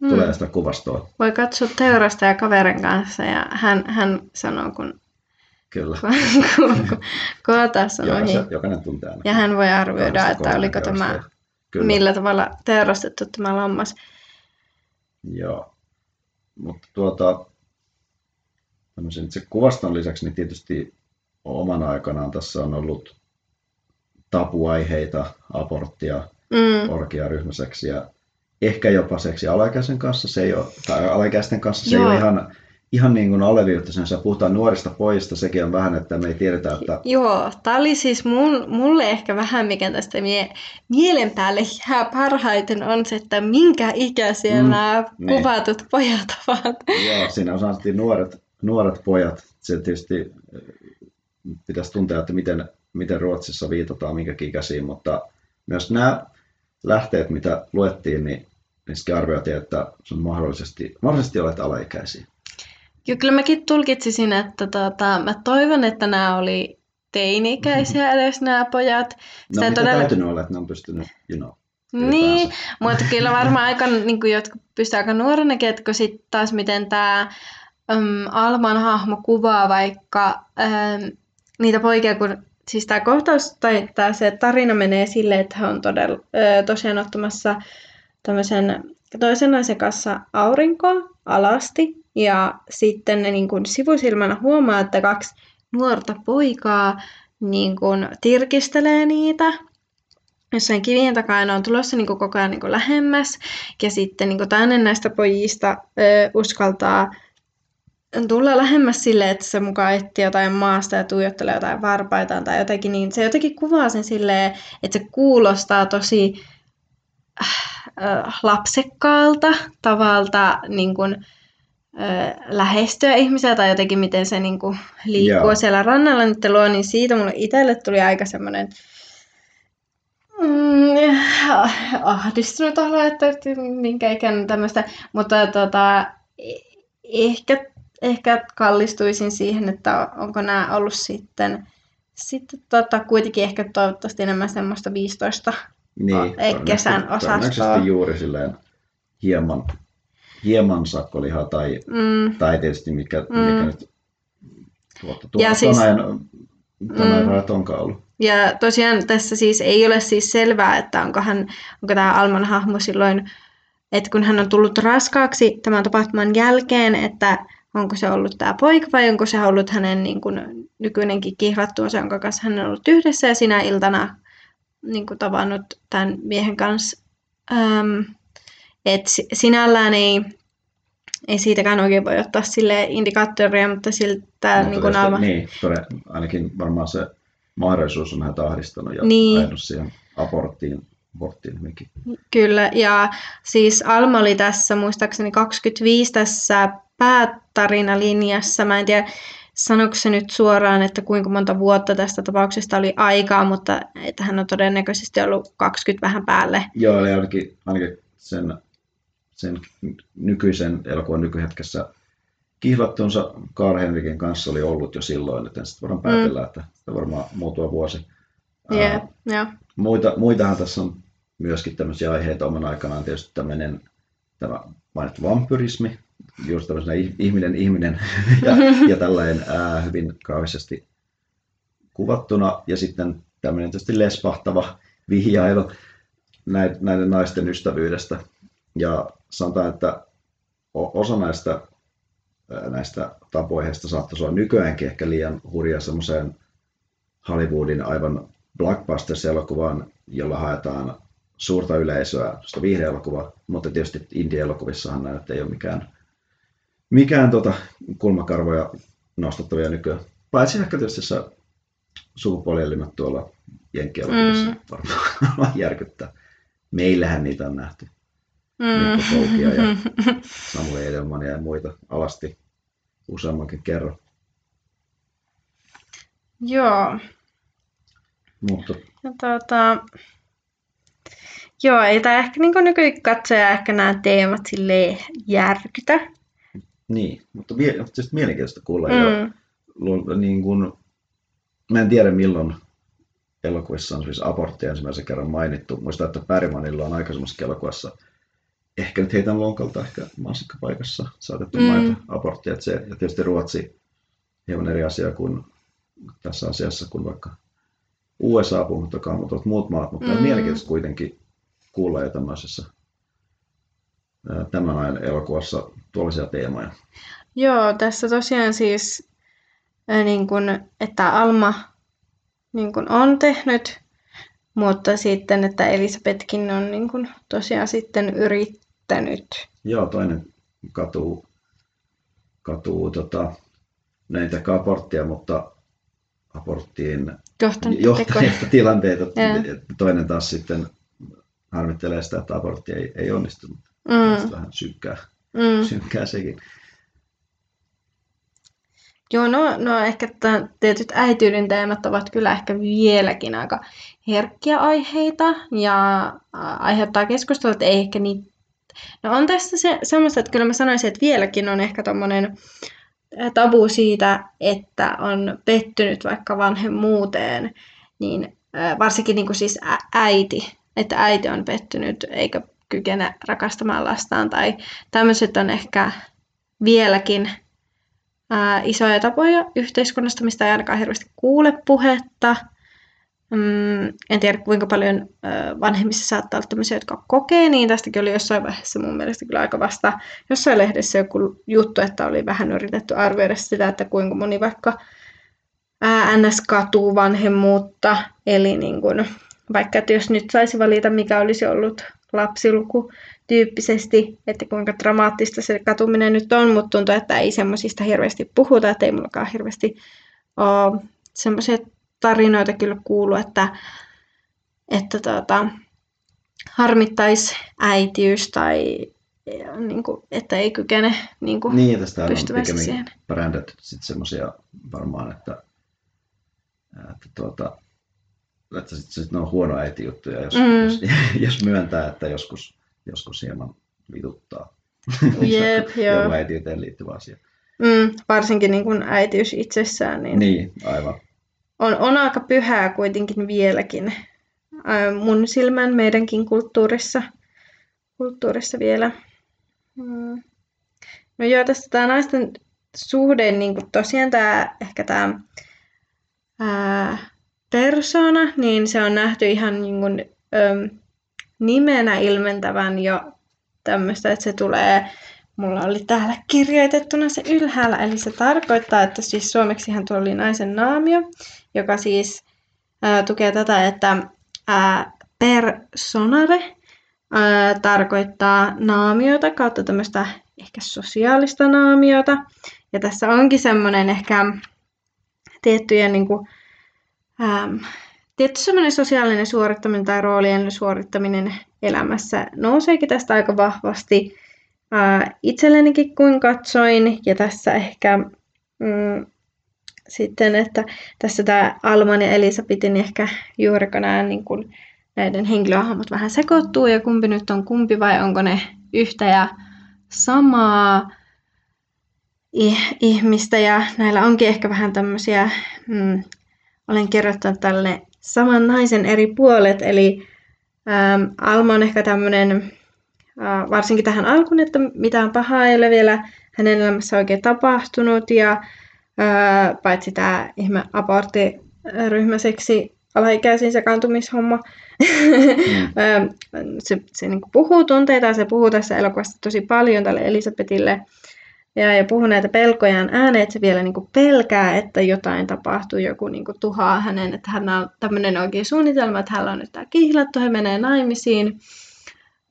hmm. tulee sitä kuvastoa. Voi katsoa teurasta ja kaverin kanssa ja hän, hän sanoo, kun Kyllä. *laughs* kun, kun, kun jokainen tuntee aina. Ja hän voi arvioida, että oliko tämä Kyllä. millä tavalla teurastettu tämä lammas. Joo, mutta tuota, se kuvaston lisäksi niin tietysti oman aikanaan tässä on ollut tapuaiheita, aborttia, mm. orgiaryhmäseksiä, ehkä jopa seksi alaikäisen kanssa, se ei ole, tai alaikäisten kanssa se Joo. ei ole ihan ihan niin kuin alleviivattaisen, jos puhutaan nuorista pojista, sekin on vähän, että me ei tiedetä, että... Joo, tämä oli siis mun, mulle ehkä vähän, mikä tästä mie, mielen päälle jää parhaiten, on se, että minkä ikäisiä mm, nämä niin. kuvatut pojat ovat. Joo, siinä osattiin nuoret, nuoret pojat. Se tietysti pitäisi tuntea, että miten, miten Ruotsissa viitataan minkäkin ikäisiin, mutta myös nämä lähteet, mitä luettiin, niin niissäkin arvioitiin, että sun mahdollisesti, mahdollisesti olet alaikäisiä. Joo, kyllä mäkin tulkitsisin, että tota, mä toivon, että nämä oli teini-ikäisiä mm-hmm. edes nämä pojat. No mitä todella... täytynyt olla, että ne on pystynyt, you know, Niin, mutta kyllä varmaan aika, niin kuin jotkut pystyy aika nuorenakin, että kun sitten taas miten tämä um, Alman hahmo kuvaa vaikka um, niitä poikia, kun siis tämä kohtaus tai tää se tarina menee silleen, että hän on todella, ö, tosiaan ottamassa tämmöisen toisen naisen kanssa aurinkoa alasti ja sitten ne niin kuin sivusilmänä huomaa, että kaksi nuorta poikaa niin kuin tirkistelee niitä jossain kivien takana on tulossa niin koko ajan niin lähemmäs. Ja sitten niin kuin toinen näistä pojista ö, uskaltaa tulla lähemmäs sille, että se mukaan etti jotain maasta ja tuijottelee jotain varpaitaan tai jotenkin, niin se jotenkin kuvaa sen silleen, että se kuulostaa tosi äh, lapsekkaalta tavalta niin kuin, äh, lähestyä ihmisiä tai jotenkin miten se niin kuin, liikkuu Joo. siellä rannalla nyt luo, niin siitä mulle itselle tuli aika semmoinen mm, ahdistunut olo, että minkä ikäinen tämmöistä, mutta tota, e-, ehkä ehkä kallistuisin siihen, että onko nämä ollut sitten, sitten tota, kuitenkin ehkä toivottavasti enemmän semmoista 15 niin, kesän osastoa. juuri silleen hieman, hieman sakkolihaa tai, mm. tai tietysti mikä, mm. mikä nyt tuota, tuota, ja siis, ajan, mm. rajat onkaan ollut. Ja tosiaan tässä siis ei ole siis selvää, että onko, hän, onko tämä Alman hahmo silloin, että kun hän on tullut raskaaksi tämän tapahtuman jälkeen, että onko se ollut tämä poika vai onko se ollut hänen niin kuin, nykyinenkin kihlattuunsa, jonka kanssa hän on ollut yhdessä ja sinä iltana niin kuin, tavannut tämän miehen kanssa. Ähm, et sinällään ei, ei siitäkään oikein voi ottaa sille indikaattoria, mutta siltä niin kuin alma... Niin, todella, ainakin varmaan se mahdollisuus on vähän tahdistanut ja niin. siihen aborttiin aborttiin hyvinkin. Kyllä, ja siis Alma oli tässä muistaakseni 25 tässä päätarinalinjassa. Mä en tiedä, sanoiko se nyt suoraan, että kuinka monta vuotta tästä tapauksesta oli aikaa, mutta että hän on todennäköisesti ollut 20 vähän päälle. Joo, eli ainakin, ainakin sen, sen nykyisen elokuvan nykyhetkessä kihlattunsa Karl Henrikin kanssa oli ollut jo silloin, että sitten voidaan päätellä, mm. että varmaan muutama vuosi. Yeah, yeah. Muita, muitahan tässä on myöskin tämmöisiä aiheita oman aikanaan tietysti tämmöinen tämä mainittu vampyrismi, just tämmöisenä ihminen ihminen ja, *laughs* ja tällainen ää, hyvin kaavisesti kuvattuna. Ja sitten tämmöinen tietysti lespahtava vihjailu näiden naisten ystävyydestä. Ja sanotaan, että osa näistä, näistä tapoiheista saattaisi olla nykyäänkin ehkä liian hurja semmoiseen Hollywoodin aivan blockbusters-elokuvaan, jolla haetaan suurta yleisöä, sitä viihdeelokuvaa, mutta tietysti indie-elokuvissahan näitä ei ole mikään mikään tota, kulmakarvoja nostettavia nykyään. Paitsi ehkä tietysti se sukupuolielimet tuolla jenkkielokuvissa mm. varmaan *laughs* järkyttää. Meillähän niitä on nähty. Mm. Mikko ja *laughs* Samuel Edelmania ja muita alasti useammankin kerran. Joo. Mutta... Ja tuota, joo, ei tämä ehkä niin nykykatsoja ehkä nämä teemat sille järkytä. Niin, mutta mie- siis mielenkiintoista kuulla. Mm. Ja, niin kun, mä en tiedä milloin elokuvissa on siis abortti ensimmäisen kerran mainittu. Muistan, että Pärimanilla on aikaisemmassa elokuvassa ehkä nyt heitän lonkalta ehkä mansikkapaikassa saatettu mm. mainita aborttia. Että se, ja tietysti Ruotsi hieman eri asia kuin tässä asiassa kuin vaikka USA puhuttakaan, mutta muut maat, mutta mm. mielenkiintoista kuitenkin kuulla jo tämmöisessä tämän ajan elokuvassa tuollaisia teemoja. Joo, tässä tosiaan siis, niin kun, että Alma niin kun on tehnyt, mutta sitten, että Elisabetkin on niin kun, tosiaan sitten yrittänyt. Joo, toinen katuu, katuu tota, näitä aborttia, mutta aborttiin johtaneita tilanteita. Ja. Toinen taas sitten harmittelee sitä, että abortti ei, ei onnistunut. Mm. Vähän synkkää, mm. synkkää sekin. Joo, no, no ehkä tämän, tietyt äityyden teemat ovat kyllä ehkä vieläkin aika herkkiä aiheita ja aiheuttaa keskustelua, että ei ehkä niin... No on tässä se, semmoista, että kyllä mä sanoisin, että vieläkin on ehkä tommonen tabu siitä, että on pettynyt vaikka vanhemmuuteen, niin varsinkin niin kuin siis äiti, että äiti on pettynyt eikä kykene rakastamaan lastaan tai tämmöiset on ehkä vieläkin ää, isoja tapoja yhteiskunnasta, mistä ei ainakaan hirveästi kuule puhetta. Mm, en tiedä kuinka paljon ää, vanhemmissa saattaa olla tämmöisiä, jotka kokee, niin tästäkin oli jossain vaiheessa mun mielestä kyllä aika vasta jossain lehdessä joku juttu, että oli vähän yritetty arvioida sitä, että kuinka moni vaikka NS katuu vanhemmuutta, eli niin kun, vaikka että jos nyt saisi valita, mikä olisi ollut lapsiluku tyyppisesti, että kuinka dramaattista se katuminen nyt on, mutta tuntuu, että ei semmoisista hirveästi puhuta, että ei mullakaan hirveästi ole semmoisia tarinoita kyllä kuulu, että, että tota, harmittaisi äitiys tai niin kuin, että ei kykene niin kuin, niin, tästä on pikemmin siihen. brändätty sitten semmoisia varmaan, että, että, tuota, että sit, sit ne on huono äitijuttuja, jos, mm. jos, *laughs* jos, myöntää, että joskus, joskus hieman vituttaa. Jep, *laughs* joo. Joku äitiyteen liittyvä asia. Mm, varsinkin niin kuin äitiys itsessään. Niin, niin aivan. On, on aika pyhää kuitenkin vieläkin mun silmän meidänkin kulttuurissa, kulttuurissa vielä. Mm. No joo, tästä tämä naisten suhde, niin kuin tosiaan tämä, ehkä tämä ää, persona, niin se on nähty ihan niin kuin, äm, nimenä ilmentävän jo tämmöistä, että se tulee, mulla oli täällä kirjoitettuna se ylhäällä, eli se tarkoittaa, että siis suomeksihan tuo oli naisen naamio, joka siis ää, tukee tätä, että ää, personare ää, tarkoittaa naamiota kautta tämmöistä ehkä sosiaalista naamiota. Ja tässä onkin semmoinen ehkä tiettyjen niin kuin, ähm, tietty semmoinen sosiaalinen suorittaminen tai roolien suorittaminen elämässä nouseekin tästä aika vahvasti äh, itsellenikin, kun katsoin. Ja tässä ehkä mm, sitten, että tässä tämä Alman ja Elisabetin ehkä juuriko nämä niin kuin, näiden henkilöhahmot vähän sekoittuu ja kumpi nyt on kumpi vai onko ne yhtä ja samaa ihmistä ja näillä onkin ehkä vähän tämmöisiä, mm, olen kirjoittanut tälle saman naisen eri puolet, eli ähm, Alma on ehkä tämmöinen, äh, varsinkin tähän alkuun, että mitään pahaa ei ole vielä hänen elämässä oikein tapahtunut ja äh, paitsi tämä ihme aborttiryhmäseksi alaikäisiin sekaantumishomma, mm. *laughs* se, se niin puhuu tunteita, se puhuu tässä elokuvassa tosi paljon tälle Elisabetille ja, ja puhuu näitä pelkojaan ääneen, että se vielä niin kuin pelkää, että jotain tapahtuu, joku niin kuin tuhaa hänen, että hän on tämmöinen oikein suunnitelma, että hän on nyt tämä kihlattu, hän menee naimisiin.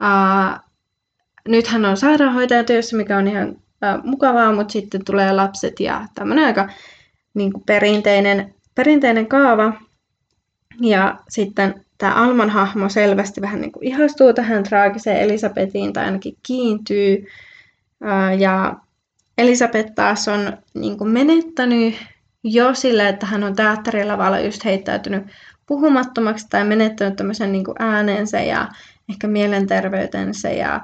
Uh, nyt hän on sairaanhoitaja työssä, mikä on ihan uh, mukavaa, mutta sitten tulee lapset ja tämmöinen aika niin kuin perinteinen, perinteinen kaava. Ja sitten tämä Alman hahmo selvästi vähän niin kuin ihastuu tähän traagiseen Elisabetiin tai ainakin kiintyy. Ja Elisabeth taas on niin menettänyt jo sillä, että hän on teatterilavalla just heittäytynyt puhumattomaksi tai menettänyt tämmöisen niin äänensä ja ehkä mielenterveytensä ja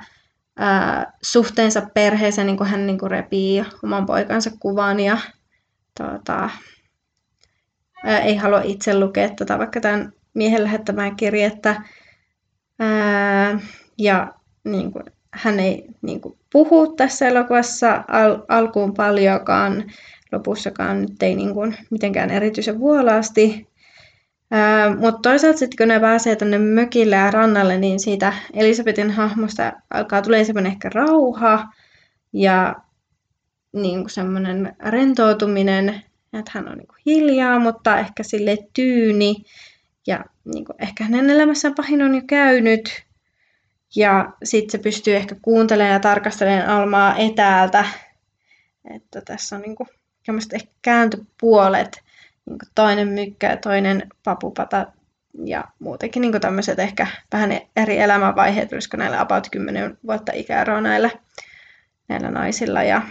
ää, suhteensa perheeseen, niin kuin hän niin kuin repii oman poikansa kuvan ja tuota, ää, ei halua itse lukea tätä, vaikka tämän miehen lähettämää kirjettä. Ää, ja niin kuin, hän ei niin kuin, puhu tässä elokuvassa al- alkuun paljonkaan, lopussakaan nyt ei niin kuin, mitenkään erityisen vuolaasti. Mutta toisaalta sitten kun ne pääsee tänne mökille ja rannalle, niin siitä Elisabetin hahmosta alkaa tulee semmoinen ehkä rauha ja niin kuin semmoinen rentoutuminen, että hän on niin kuin hiljaa, mutta ehkä sille tyyni ja niin kuin, ehkä hänen elämässään pahin on jo käynyt. Ja sitten se pystyy ehkä kuuntelemaan ja tarkastelemaan Almaa etäältä. Että tässä on niin kuin, ehkä kääntöpuolet. Niin kuin toinen mykkä ja toinen papupata ja muutenkin niin tämmöiset ehkä vähän eri elämänvaiheet, olisiko näillä about 10 vuotta ikäeroa näillä, näillä naisilla. Ja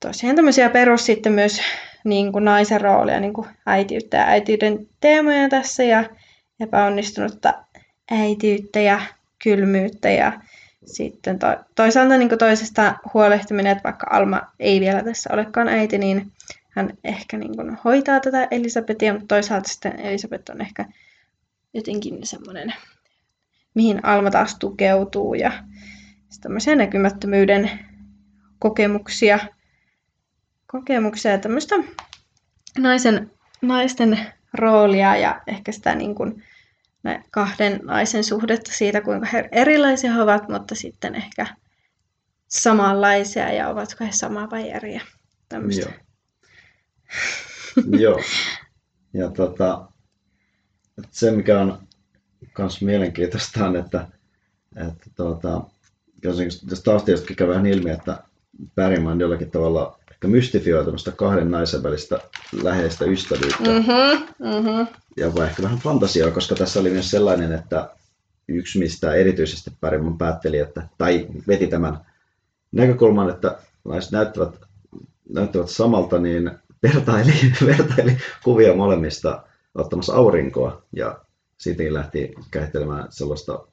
tosiaan tämmöisiä perus sitten myös niin kuin naisen roolia, niin kuin äitiyttä ja äitiyden teemoja tässä ja epäonnistunutta äitiyttä ja kylmyyttä ja sitten to, toisaalta niin toisesta huolehtiminen, että vaikka Alma ei vielä tässä olekaan äiti, niin hän ehkä niin kuin hoitaa tätä Elisabetia, mutta toisaalta sitten Elisabet on ehkä jotenkin semmoinen, mihin Alma taas tukeutuu ja tämmöisiä näkymättömyyden kokemuksia kokemuksia ja tämmöistä naisen, naisten roolia ja ehkä sitä niin kuin, kahden naisen suhdetta siitä, kuinka he erilaisia he ovat, mutta sitten ehkä samanlaisia ja ovatko he sama vai eri ja tämmöistä. Joo. Joo. Ja tota, se, mikä on myös mielenkiintoista on, että, että tuota, jos taustajostakin käy vähän ilmi, että Bergman jollakin tavalla ehkä mystifioi tämmöistä kahden naisen välistä läheistä ystävyyttä. Mm-hmm, mm-hmm. Ja ehkä vähän fantasiaa, koska tässä oli myös sellainen, että yksi mistä erityisesti Bergman päätteli, että, tai veti tämän näkökulman, että naiset näyttävät, näyttävät samalta, niin vertaili, *laughs* vertaili kuvia molemmista ottamassa aurinkoa ja siitä lähti kehittelemään sellaista,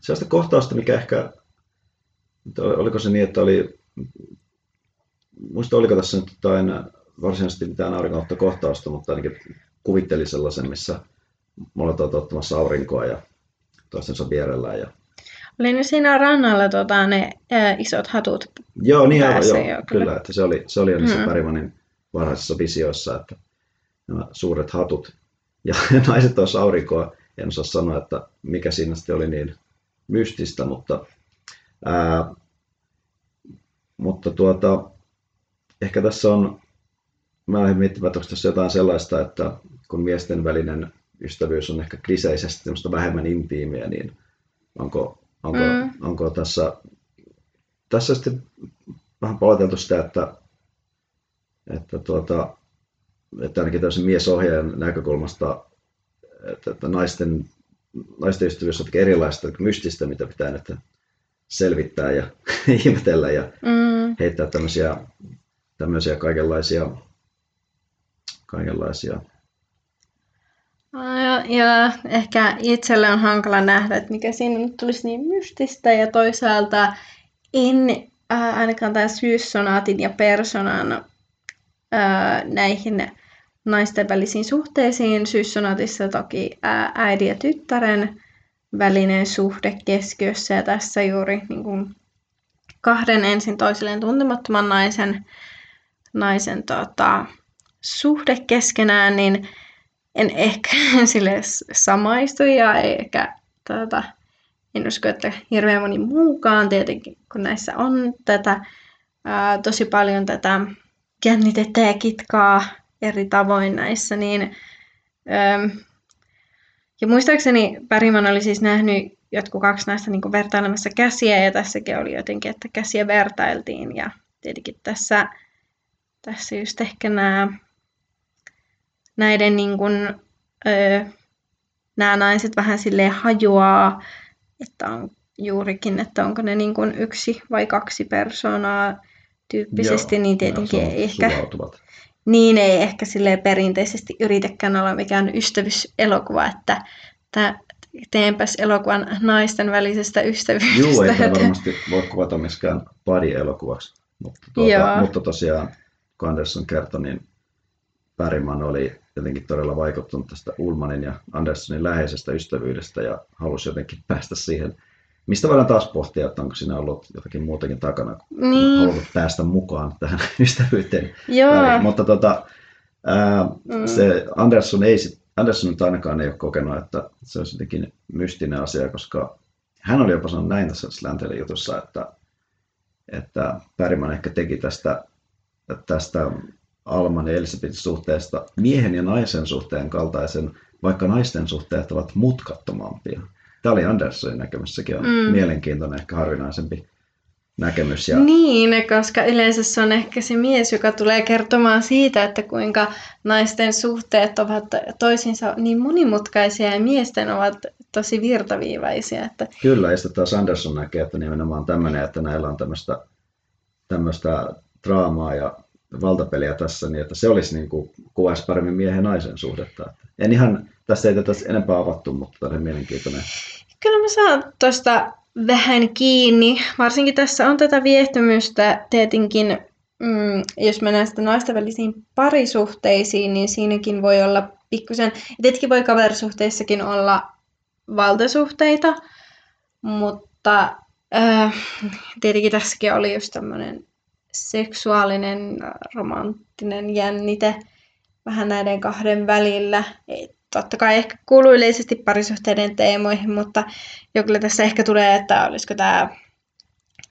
sellaista kohtausta, mikä ehkä, oliko se niin, että oli, muista oliko tässä nyt jotain varsinaisesti mitään aurinkoutta kohtausta, mutta ainakin kuvitteli sellaisen, missä molemmat ovat ottamassa aurinkoa ja toistensa vierellä. Ja... Oli ne siinä rannalla tota, ne ää, isot hatut Joo, niin joo, joo, kyllä. kyllä. Että se oli, se oli niissä mm. Pärimanin varhaisissa visioissa, että nämä suuret hatut ja *laughs* naiset tuossa aurinkoa. En osaa sanoa, että mikä siinä sitten oli niin mystistä, mutta, ää, mutta tuota, ehkä tässä on, mä olen miettimään, että onko tässä jotain sellaista, että kun miesten välinen ystävyys on ehkä kliseisesti vähemmän intiimiä, niin onko, onko, mm. onko tässä, tässä sitten vähän paloteltu sitä, että, että, tuota, että ainakin tämmöisen miesohjaajan näkökulmasta, että, että naisten, naisten ystävyys on erilaista, mystistä, mitä pitää nyt selvittää ja *laughs* ihmetellä ja mm. heittää tämmöisiä, tämmöisiä kaikenlaisia, kaikenlaisia. Ja, ja ehkä itselle on hankala nähdä, että mikä siinä nyt tulisi niin mystistä. Ja toisaalta en äh, ainakaan tämän syyssonaatin ja personan äh, näihin naisten välisiin suhteisiin. Syyssonaatissa toki äh, äidin ja tyttären välinen suhde keskiössä. Ja tässä juuri niin kuin, kahden ensin toisilleen tuntemattoman naisen, naisen tota, suhde keskenään, niin en ehkä *laughs* sille samaistu ja ehkä tuota, en usko, että hirveän moni muukaan tietenkin, kun näissä on tätä ää, tosi paljon tätä jännitettä ja kitkaa eri tavoin näissä, niin ää, ja muistaakseni Pärimän oli siis nähnyt jotkut kaksi näistä niin vertailemassa käsiä ja tässäkin oli jotenkin, että käsiä vertailtiin ja tietenkin tässä, tässä just ehkä nämä näiden niin kuin, öö, nämä naiset vähän sille hajoaa, että on juurikin, että onko ne niin kuin yksi vai kaksi persoonaa tyyppisesti, Joo, niin tietenkin ei ehkä... Niin ei ehkä sille perinteisesti yritäkään olla mikään ystävyyselokuva, että tämä teenpäs elokuvan naisten välisestä ystävyydestä. Joo, ei varmasti voi kuvata miskään pari-elokuvaksi. Mutta, tuota, mutta tosiaan, kun Anderson kertoi, niin Päriman oli jotenkin todella vaikuttunut tästä Ulmanin ja Anderssonin läheisestä ystävyydestä ja halusi jotenkin päästä siihen, mistä voidaan taas pohtia, että onko siinä ollut jotakin muutakin takana, kun niin. halunnut päästä mukaan tähän *laughs* ystävyyteen. Joo. Mutta tota, ää, mm. se Andersson ei Andersson nyt ainakaan ei ole kokenut, että se olisi jotenkin mystinen asia, koska hän oli jopa sanonut näin tässä Slantelin jutussa, että, että Päriman ehkä teki tästä, tästä Alman ja Elisabetin suhteesta miehen ja naisen suhteen kaltaisen, vaikka naisten suhteet ovat mutkattomampia. Tämä oli Andersonin näkemys, sekin on mm. mielenkiintoinen, ehkä harvinaisempi näkemys. Ja... Niin, koska yleensä se on ehkä se mies, joka tulee kertomaan siitä, että kuinka naisten suhteet ovat toisinsa niin monimutkaisia ja miesten ovat tosi virtaviivaisia. Että... Kyllä, ja sitten taas Anderson näkee, että nimenomaan tämmöinen, että näillä on tämmöistä, tämmöistä draamaa ja valtapeliä tässä, niin että se olisi niin kuin, kuvaisi paremmin miehen ja naisen suhdetta. En ihan, tässä ei tätä enempää avattu, mutta tämä on mielenkiintoinen. Kyllä mä saan tuosta vähän kiinni. Varsinkin tässä on tätä viehtymystä tietenkin, mm, jos mennään sitten naisten välisiin parisuhteisiin, niin siinäkin voi olla pikkusen, tietenkin voi kaverisuhteissakin olla valtasuhteita, mutta äh, tietenkin tässäkin oli just tämmöinen seksuaalinen, romanttinen jännite vähän näiden kahden välillä. Ei, totta kai ehkä kuuluu yleisesti parisuhteiden teemoihin, mutta jo kyllä tässä ehkä tulee, että olisiko tämä,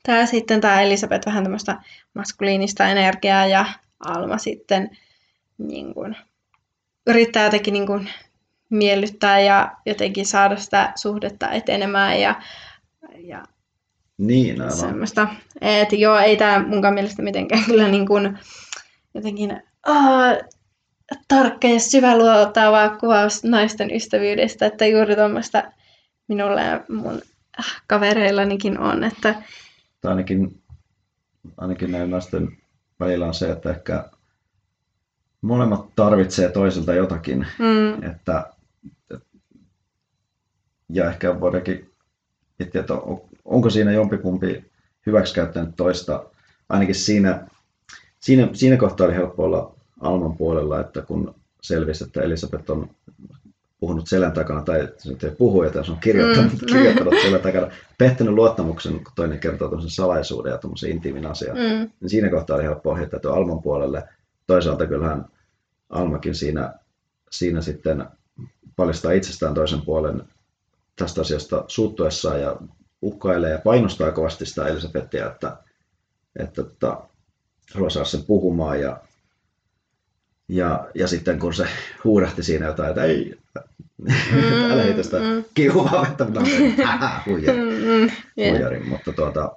tämä sitten tämä Elisabeth vähän tämmöistä maskuliinista energiaa ja Alma sitten niin kuin, yrittää jotenkin niin kuin, miellyttää ja jotenkin saada sitä suhdetta etenemään ja ja niin, aivan. semmoista. Et joo, ei tämä munkaan mielestä mitenkään kyllä niin kuin jotenkin uh, tarkka ja syväluotava kuvaus naisten ystävyydestä, että juuri tuommoista minulle ja mun kavereillanikin on. Että... Tai ainakin, ainakin näiden naisten välillä on se, että ehkä molemmat tarvitsee toiselta jotakin. Mm. Että, ja ehkä voidaankin miettiä, että onko siinä jompikumpi hyväksikäyttänyt toista. Ainakin siinä, siinä, siinä kohtaa oli helppo olla Alman puolella, että kun selvisi, että Elisabeth on puhunut selän takana, tai se ei puhu, että se on kirjoittanut, mm. kirjoittanut *laughs* selän takana, pettänyt luottamuksen, kun toinen kertoo tämmöisen salaisuuden ja tämmöisen intiimin asian, mm. niin siinä kohtaa oli helppo ohjata Alman puolelle. Toisaalta kyllähän Almakin siinä, siinä sitten paljastaa itsestään toisen puolen tästä asiasta suuttuessaan ja uhkailee ja painostaa kovasti sitä Elisabettia, että, että, että haluaa saada sen puhumaan ja, ja, ja sitten kun se *laughs* huudahti siinä jotain, että ei, mm, *laughs* älä heitä sitä mm. kiuhaa vettä, mutta huijari, mm, mm, huijari. Mutta, tuota,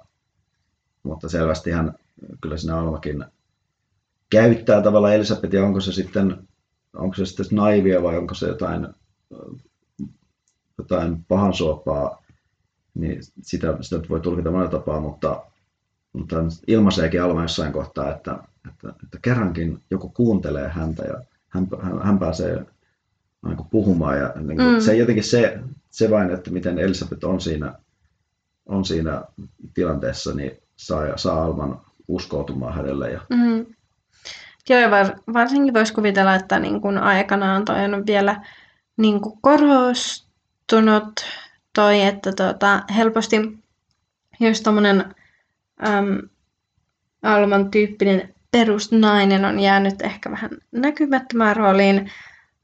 mutta selvästi hän kyllä siinä Almakin käyttää tavallaan Elisabetia, onko se sitten onko se sitten naivia vai onko se jotain, jotain pahan suopaa, niin sitä, sitä voi tulkita monella tapaa, mutta, mutta ilmaiseekin Alma jossain kohtaa, että, että, että kerrankin joku kuuntelee häntä ja hän, hän, hän pääsee niin kuin puhumaan. Ja niin kuin, mm. Se jotenkin se, se vain, että miten Elisabeth on siinä, on siinä tilanteessa, niin saa, saa Alman uskoutumaan hänelle. Ja... Mm. Joo, ja var, varsinkin voisi kuvitella, että niin kuin aikanaan toi on vielä niin kuin korostunut toi, että tota, helposti jos tommonen äm, Alman tyyppinen perusnainen on jäänyt ehkä vähän näkymättömään rooliin,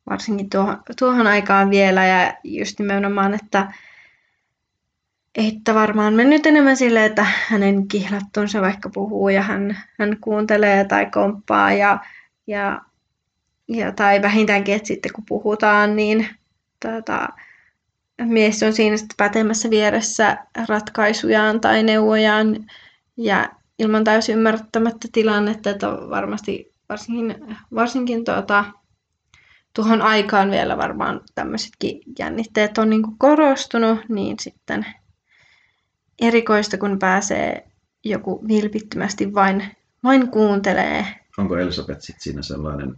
varsinkin tuohon, tuohon aikaan vielä, ja just nimenomaan, että että varmaan mennyt enemmän sille, että hänen kihlattunsa vaikka puhuu ja hän, hän kuuntelee tai komppaa ja, ja, ja tai vähintäänkin, että sitten kun puhutaan, niin tota, mies on siinä sitten pätemässä vieressä ratkaisujaan tai neuvojaan ja ilman täysin ymmärtämättä tilannetta, että varmasti varsinkin, varsinkin tuota, tuohon aikaan vielä varmaan tämmöisetkin jännitteet on niin korostunut, niin sitten erikoista, kun pääsee joku vilpittömästi vain, vain kuuntelee. Onko Elisabeth sitten siinä sellainen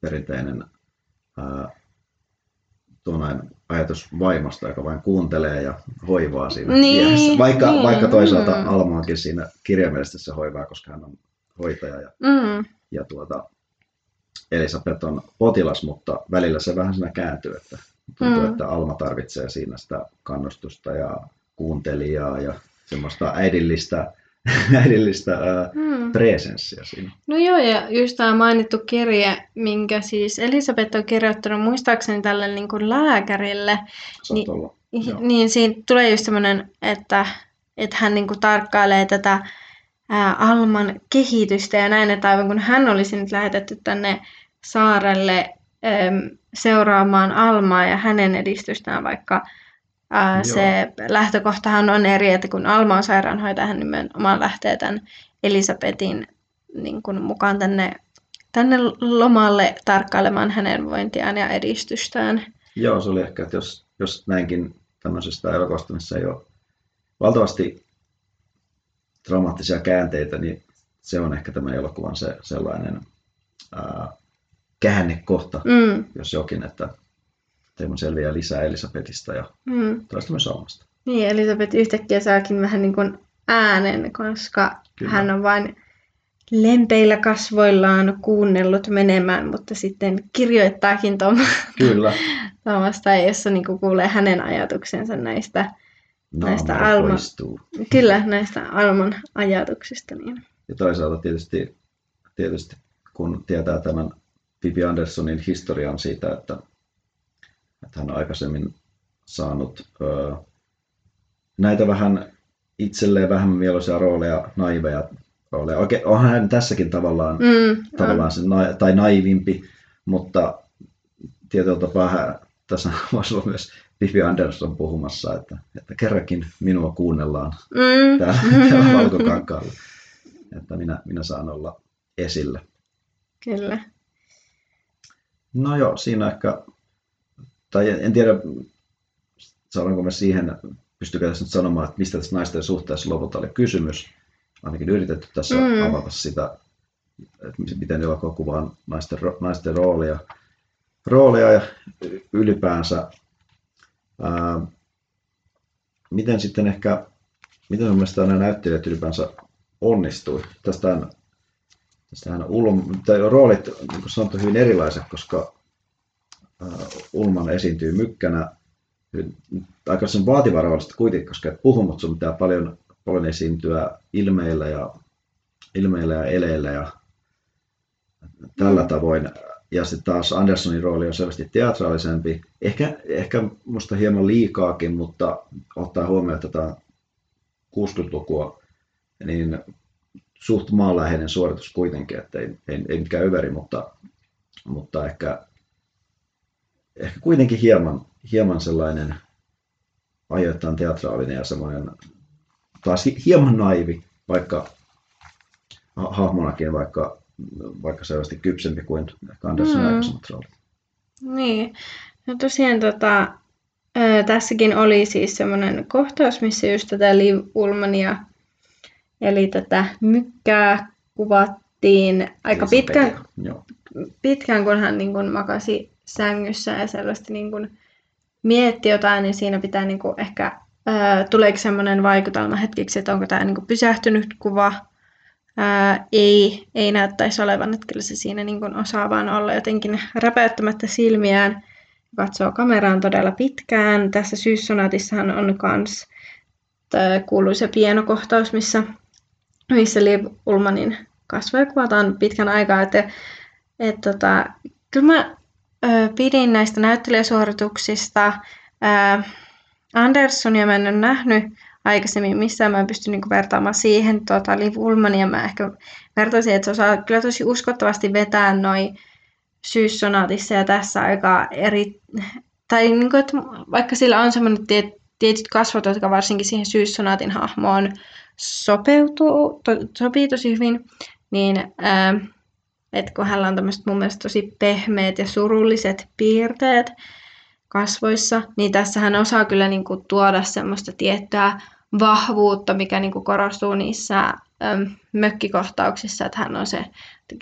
perinteinen ää, ajatus vaimosta, joka vain kuuntelee ja hoivaa siinä niin, vieressä. Vaikka, niin, vaikka toisaalta mm. Almaankin siinä kirjaimellisesti se hoivaa, koska hän on hoitaja ja, mm. ja tuota, Elisabeth on potilas, mutta välillä se vähän siinä kääntyy, että tuntuu, mm. että Alma tarvitsee siinä sitä kannustusta ja kuuntelijaa ja semmoista äidillistä, *laughs* äidillistä ää, hmm. presenssiä siinä. No joo, ja just tämä mainittu kirje, minkä siis Elisabeth on kirjoittanut muistaakseni tälle niin kuin lääkärille, niin, niin siinä tulee just semmoinen, että, että hän niin kuin tarkkailee tätä ää, Alman kehitystä ja näin, että aivan kun hän olisi nyt lähetetty tänne saarelle äm, seuraamaan Almaa ja hänen edistystään vaikka Ää, se lähtökohtahan on eri, että kun Alma on sairaanhoitaja, hän nimenomaan lähtee tämän Elisabetin niin kuin mukaan tänne, tänne lomalle tarkkailemaan hänen vointiaan ja edistystään. Joo, se oli ehkä, että jos, jos näinkin tämmöisestä elokuvasta, missä ei ole valtavasti dramaattisia käänteitä, niin se on ehkä tämän elokuvan se sellainen ää, käännekohta, mm. jos jokin, että Teemu selviää lisää Elisabetista ja mm. toista myös Almasta. Niin, Elisabet yhtäkkiä saakin vähän niin kuin äänen, koska Kyllä. hän on vain lempeillä kasvoillaan kuunnellut menemään, mutta sitten kirjoittaakin Kyllä. *laughs* Tuomasta, jossa niin kuulee hänen ajatuksensa näistä, näistä Alma, Kyllä, näistä Alman ajatuksista. Niin. Ja toisaalta tietysti, tietysti kun tietää tämän Vivi Anderssonin historian siitä, että että hän on aikaisemmin saanut ö, näitä vähän itselleen vähän mieluisia rooleja, naiveja rooleja. Oikein, onhan hän tässäkin tavallaan, mm, tavallaan se, na, tai naivimpi, mutta tietyllä tapaa hän, tässä *laughs* voisi olla myös Bibi Andersson puhumassa, että, että kerrankin minua kuunnellaan mm. täällä, *laughs* täällä valkokankaalla. Että minä, minä saan olla esillä. Kyllä. No joo, siinä ehkä, tai en tiedä, saadaanko me siihen, pystykö tässä nyt sanomaan, että mistä tässä naisten suhteessa lopulta oli kysymys. Ainakin yritetty tässä mm. avata sitä, että miten elokuva kuvaa naisten, naisten roolia, roolia ja ylipäänsä ää, miten sitten ehkä, miten mun mielestä nämä näyttelijät ylipäänsä onnistui. Tästähän, tästähän Ulm, tai roolit, niin kuin sanottu, hyvin erilaiset, koska Ulman esiintyy mykkänä. Aika sen vaativa roolista kuitenkin, koska puhuu, mutta sun pitää paljon, paljon esiintyä ilmeillä ja, ilmeillä ja eleillä ja tällä tavoin. Ja sitten taas Andersonin rooli on selvästi teatraalisempi. Ehkä, ehkä musta hieman liikaakin, mutta ottaa huomioon tätä 60-lukua, niin suht maanläheinen suoritus kuitenkin, että ei, ei, ei mikään överi, mutta, mutta ehkä, ehkä kuitenkin hieman, hieman sellainen ajoittain teatraalinen ja semmoinen taas hieman naivi, vaikka hahmonakin, vaikka vaikka selvästi kypsempi kuin Andersin mm. aikaisemmat roolit. Niin. No tosiaan tota, ää, tässäkin oli siis semmoinen kohtaus, missä just tätä Liv Ulmania, eli tätä mykkää kuvattiin aika pitkään, pitkään, kun hän niin kun makasi sängyssä ja selvästi niin kun mietti jotain, niin siinä pitää niin kun ehkä, ää, tuleeko semmoinen vaikutelma hetkiksi, että onko tämä niin pysähtynyt kuva ää, ei, ei näyttäisi olevan, että kyllä se siinä niin kuin osaa vaan olla jotenkin räpäyttämättä silmiään, katsoo kameraan todella pitkään. Tässä syyssonatissahan on myös kuuluisa pienokohtaus, missä, missä Liv Ulmanin kasvoja kuvataan pitkän aikaa. Että, et, tota, kyllä mä pidin näistä näyttelijäsuorituksista. Ö, Andersonia mä en ole nähnyt, aikaisemmin missään. Mä en pysty niinku vertaamaan siihen tota, Liv Ullmania. Mä ehkä vertaisin, että se osaa kyllä tosi uskottavasti vetää noin syyssonaatissa ja tässä aika eri... Tai niinku, että vaikka sillä on semmoinen tiet, tietyt kasvot, jotka varsinkin siihen syyssonaatin hahmoon sopeutuu, to, sopii tosi hyvin, niin ää, että kun hänellä on tämmöiset mun mielestä tosi pehmeät ja surulliset piirteet kasvoissa, niin tässä hän osaa kyllä niin kuin tuoda semmoista tiettyä vahvuutta, mikä niin kuin korostuu niissä äm, mökkikohtauksissa, että hän on se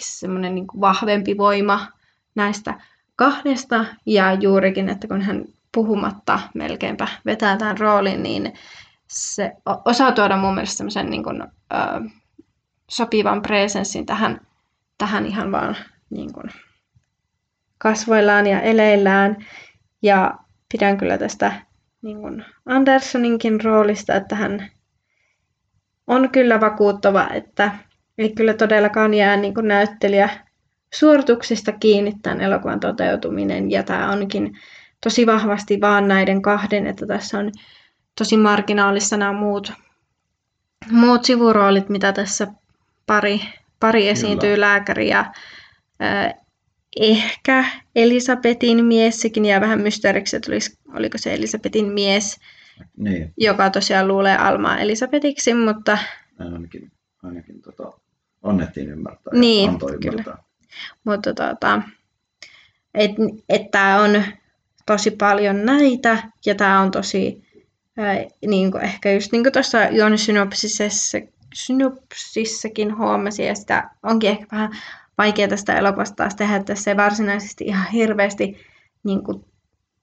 semmoinen niin kuin vahvempi voima näistä kahdesta. Ja juurikin, että kun hän puhumatta melkeinpä vetää tämän roolin, niin se osaa tuoda mun mielestä semmoisen niin kuin, sopivan presenssin tähän, tähän ihan vaan niin kuin kasvoillaan ja eleillään. Ja pidän kyllä tästä niin kuin Andersoninkin roolista, että hän on kyllä vakuuttava, että ei kyllä todellakaan jää niin kuin näyttelijä suorituksista kiinni tämän elokuvan toteutuminen. Ja tämä onkin tosi vahvasti vaan näiden kahden, että tässä on tosi marginaalissa nämä muut, muut sivuroolit, mitä tässä pari, pari esiintyy, Kyllä. lääkäri ja ehkä Elisabetin mies, sekin jää vähän mysteeriksi, että olisi, oliko se Elisabetin mies, niin. joka tosiaan luulee Almaa Elisabetiksi, mutta... Ainakin, ainakin tota, annettiin ymmärtää niin, antoi ymmärtää. Kyllä. Mutta tota, että et tämä on tosi paljon näitä, ja tämä on tosi, ää, niin kuin ehkä just niin kuin tuossa Joon synopsisessa, synopsissakin huomasin, ja sitä onkin ehkä vähän vaikea tästä elokuvasta taas tehdä, että se ei varsinaisesti ihan hirveästi niin kuin,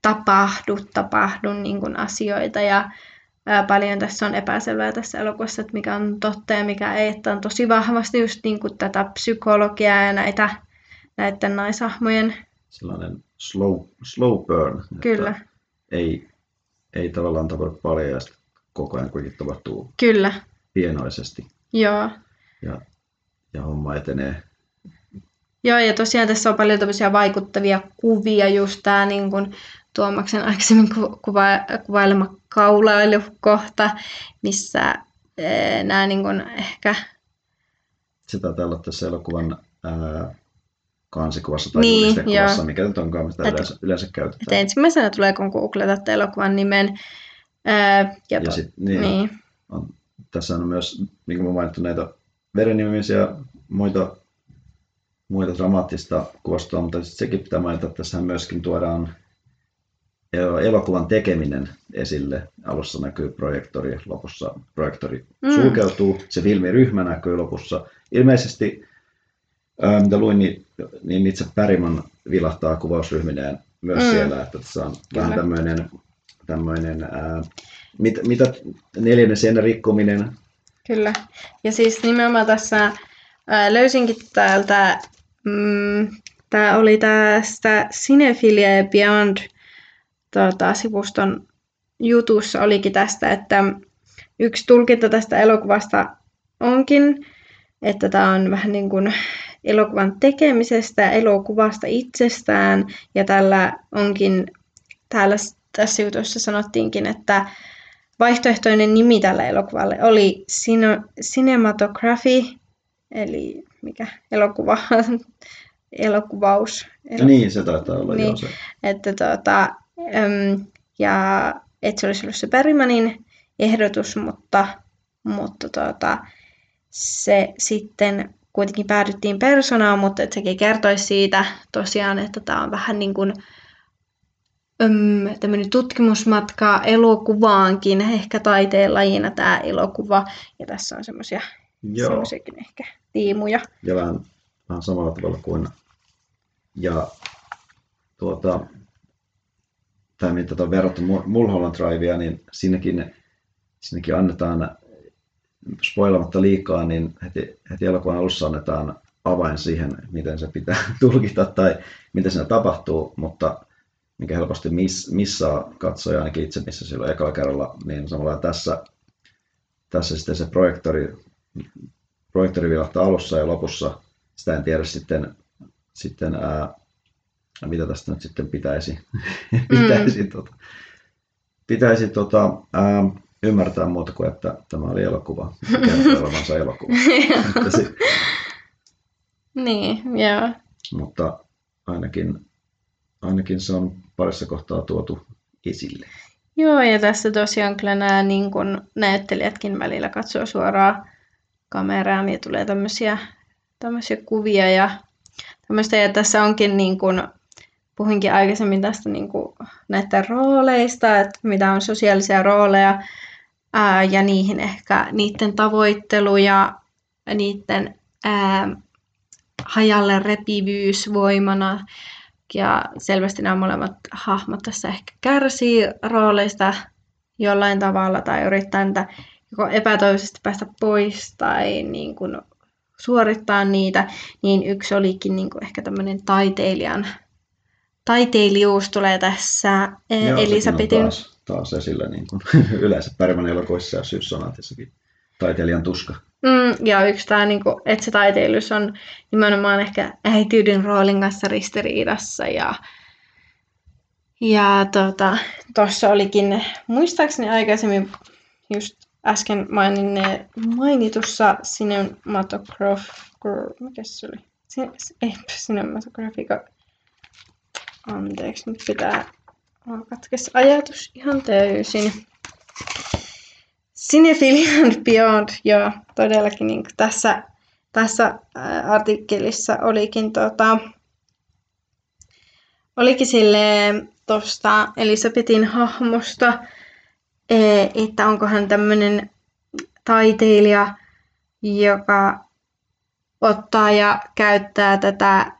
tapahdu, tapahdu niin kuin, asioita ja ää, paljon tässä on epäselvää tässä elokuvassa, että mikä on totta ja mikä ei, että on tosi vahvasti just niin kuin, tätä psykologiaa ja näitä näiden naisahmojen. Sellainen slow, slow burn. Kyllä. Ei, ei tavallaan tapahdu paljon ja koko ajan kuitenkin tapahtuu Kyllä. Pienoisesti. Joo. Ja, ja homma etenee Joo, ja tosiaan tässä on paljon tämmöisiä vaikuttavia kuvia, just tämä niin kuin Tuomaksen aikaisemmin kuva, kuvailema kaulailukohta, missä ee, nämä niin kuin ehkä... Sitä täällä tässä elokuvan ää, kansikuvassa tai Niin, joo. mikä nyt onkaan, mitä Et- yleensä, yleensä Et käytetään. ensimmäisenä tulee, kun googletat elokuvan nimen. Ää, ja Ja to, sit, niin, niin. On, tässä on myös, niin kuin mainittu, näitä verenimisiä muita, muita dramaattista kuvastoa, mutta sekin pitää mainita, että tässähän myöskin tuodaan el- elokuvan tekeminen esille. Alussa näkyy projektori, lopussa projektori Mm. mm. sulkeutuu, se filmiryhmä näkyy lopussa. Ilmeisesti, ää, mitä luin, niin, niin itse Pärimon vilahtaa kuvausryhmineen myös Mm. siellä, että tässä on vähän Kyllä. tämmöinen, tämmöinen ää, mit, mitä neljännen rikkominen, Kyllä. Ja siis nimenomaan tässä ää, löysinkin täältä, mm, tämä oli tästä Cinephilia Beyond tota, sivuston jutussa olikin tästä, että yksi tulkinta tästä elokuvasta onkin, että tämä on vähän niin kuin elokuvan tekemisestä, elokuvasta itsestään, ja tällä onkin, täällä tässä jutussa sanottiinkin, että vaihtoehtoinen nimi tälle elokuvalle oli Cino- Cinematography, eli mikä elokuva, *laughs* elokuvaus. Ja niin, se taitaa olla Niin. joo se. Että tuota, äm, ja että se olisi ollut se Bergmanin ehdotus, mutta, mutta tuota, se sitten kuitenkin päädyttiin personaan, mutta että sekin kertoisi siitä tosiaan, että tämä on vähän niin kuin äm, tämmöinen tutkimusmatka elokuvaankin, ehkä taiteen lajina tämä elokuva, ja tässä on semmoisia semmoisiakin ehkä tiimuja. ja vähän, vähän samalla tavalla kuin ja tuota, tai mitä on verrattu Mul- Mulholland Drivea, niin siinäkin, siinäkin annetaan, spoilamatta liikaa, niin heti, heti elokuvan alussa annetaan avain siihen, miten se pitää *laughs* tulkita tai miten siinä tapahtuu, mutta mikä helposti miss, missaa katsoja ainakin itse missä silloin ekalla kerralla, niin samalla tässä, tässä sitten se projektori, projektori vilahtaa alussa ja lopussa. Sitä en tiedä sitten, sitten ää, mitä tästä nyt sitten pitäisi, *laughs* pitäisi, tota, pitäisi tota, ää, ymmärtää muuta kuin, että tämä oli elokuva, kertoo *laughs* olevansa elokuva. Niin, joo. mutta ainakin, ainakin se on parissa kohtaa tuotu esille. Joo, ja tässä tosiaan kyllä nämä niin kun näyttelijätkin välillä katsoo suoraan kameraan ja tulee tämmöisiä, tämmöisiä kuvia ja tämmöistä. Ja tässä onkin niin kun, puhuinkin aikaisemmin tästä niin kun näistä rooleista, että mitä on sosiaalisia rooleja ää, ja niihin ehkä niiden tavoittelu ja niiden ää, hajalle repivyys voimana. Ja selvästi nämä molemmat hahmot tässä ehkä kärsii rooleista jollain tavalla tai yrittää niitä joko epätoivoisesti päästä pois tai niin kuin suorittaa niitä, niin yksi olikin niin kuin ehkä tämmöinen taiteilijan taiteilijuus tulee tässä eh, Joo, Elisabetin taas, taas esillä niin kuin *laughs* yleensä Bergman elokuvissa ja Syssonatissakin taiteilijan tuska. Mm, ja yksi tämä, niinku, että se taiteilys on nimenomaan ehkä äitiyden roolin kanssa ristiriidassa. Ja, ja tuossa tota, olikin, muistaakseni aikaisemmin just äsken maininne, mainitussa cinematograph... Mikä se oli? Ei, cinematographica. Anteeksi, nyt pitää Mulla katkesi ajatus ihan täysin. Cinephile and *laughs* Beyond, joo, todellakin niin tässä, tässä ää, artikkelissa olikin, tota, olikin silleen tuosta Elisabetin hahmosta, ee, että onko hän tämmöinen taiteilija, joka ottaa ja käyttää tätä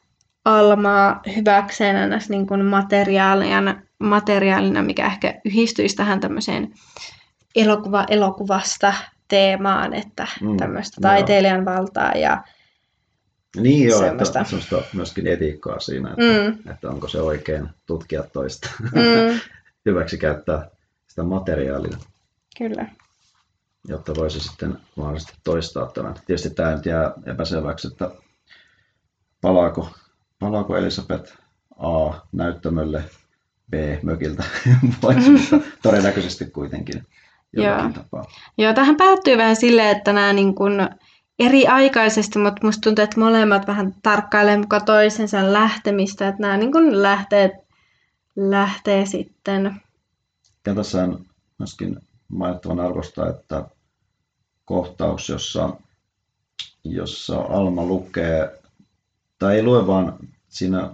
almaa hyväkseen. Niin materiaalina, materiaalina, mikä ehkä yhdistyisi tähän tämmöiseen elokuva elokuvasta teemaan, että Mm, mm, tämmöistä joo. taiteilijan valtaa ja Niin joo, Semmoista. että semmoista myöskin etiikkaa siinä, että, mm, että onko se oikein tutkia toista mm, *laughs* hyväksi käyttää sitä materiaalia, kyllä. jotta voisi sitten mahdollisesti toistaa tämän. Tietysti tämä nyt jää epäselväksi, että palaako, palaako Elisabeth A näyttämölle B mökiltä *laughs* pois, mutta *laughs* todennäköisesti kuitenkin Joo. tapaa. Joo, tähän päättyy vähän silleen, että nämä niin kun eri aikaisesti, mutta musta tuntuu, että molemmat vähän tarkkailee mukaan toisensa lähtemistä, että nämä niin kuin lähtee, lähtee sitten. Ja tässä on myöskin mainittavan arvosta, että kohtaus, jossa, jossa Alma lukee, tai ei lue, vaan siinä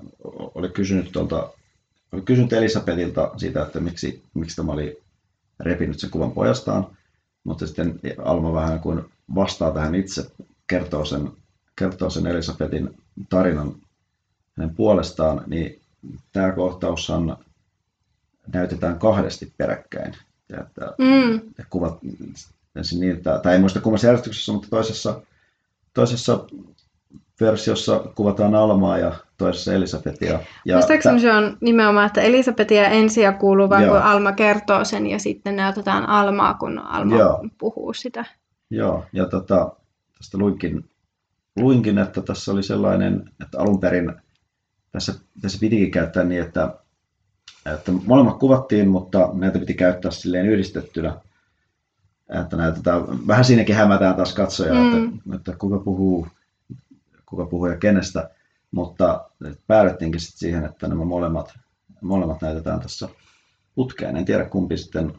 oli kysynyt, tuolta, oli kysynyt Elisabetilta siitä, että miksi, miksi tämä oli repinyt sen kuvan pojastaan, mutta sitten Alma vähän kuin vastaa tähän itse, kertoo sen, kertoo sen Elisabetin tarinan hänen puolestaan, niin tämä kohtaushan näytetään kahdesti peräkkäin. Ja että mm. kuvat niin, että, tai ei muista kummassa järjestyksessä, mutta toisessa, toisessa versiossa kuvataan Almaa ja toisessa Elisabetia. Ja Muistaakseni se on nimenomaan, että Elisabetia ensin ja kuuluu vaan, kun Alma kertoo sen ja sitten näytetään Almaa, kun Alma Joo. puhuu sitä. Joo, ja tota, tästä luinkin, luinkin, että tässä oli sellainen, että alun perin tässä, tässä pitikin käyttää niin, että, että molemmat kuvattiin, mutta näitä piti käyttää silleen yhdistettynä. Että näytetään, vähän siinäkin hämätään taas katsoja, mm. että, että kuka puhuu, kuka puhuu ja kenestä, mutta päädyttiinkin sitten siihen, että nämä molemmat, molemmat näytetään tässä putkeen. En tiedä kumpi sitten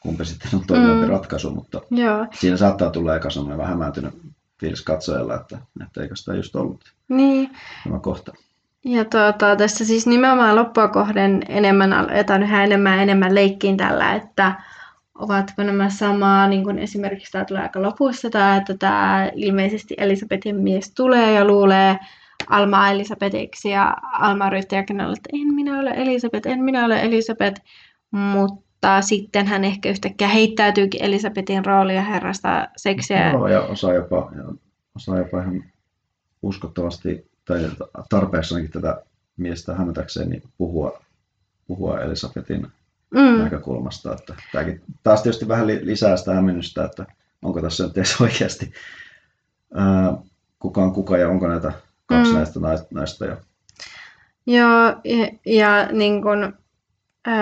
kumpi sitten on toimivampi mm. ratkaisu, mutta Joo. siinä saattaa tulla eka semmoinen vähän hämääntynyt fiilis katsojalla, että, että eikö sitä just ollut niin. tämä kohta. Ja tuota, tässä siis nimenomaan loppua kohden enemmän aletaan yhä enemmän enemmän leikkiin tällä, että ovatko nämä samaa, niin kuin esimerkiksi tämä tulee aika lopussa, tämä, että tämä ilmeisesti Elisabetin mies tulee ja luulee Alma Elisabetiksi ja Alma yrittää että en minä ole Elisabet, en minä ole Elisabet, mutta sitten hän ehkä yhtäkkiä heittäytyykin Elisabetin roolia herrasta seksiä. Joo, ja osaa jopa, osaa jopa ihan uskottavasti tai tarpeessakin tätä miestä hämätäkseen niin puhua, puhua Elisabetin mm. näkökulmasta. Että tämäkin taas tietysti vähän lisää sitä hämmennystä, että onko tässä nyt edes oikeasti ää, kuka on kuka ja onko näitä kaksi mm. näistä naista jo. Joo, ja, ja niin kun, öö,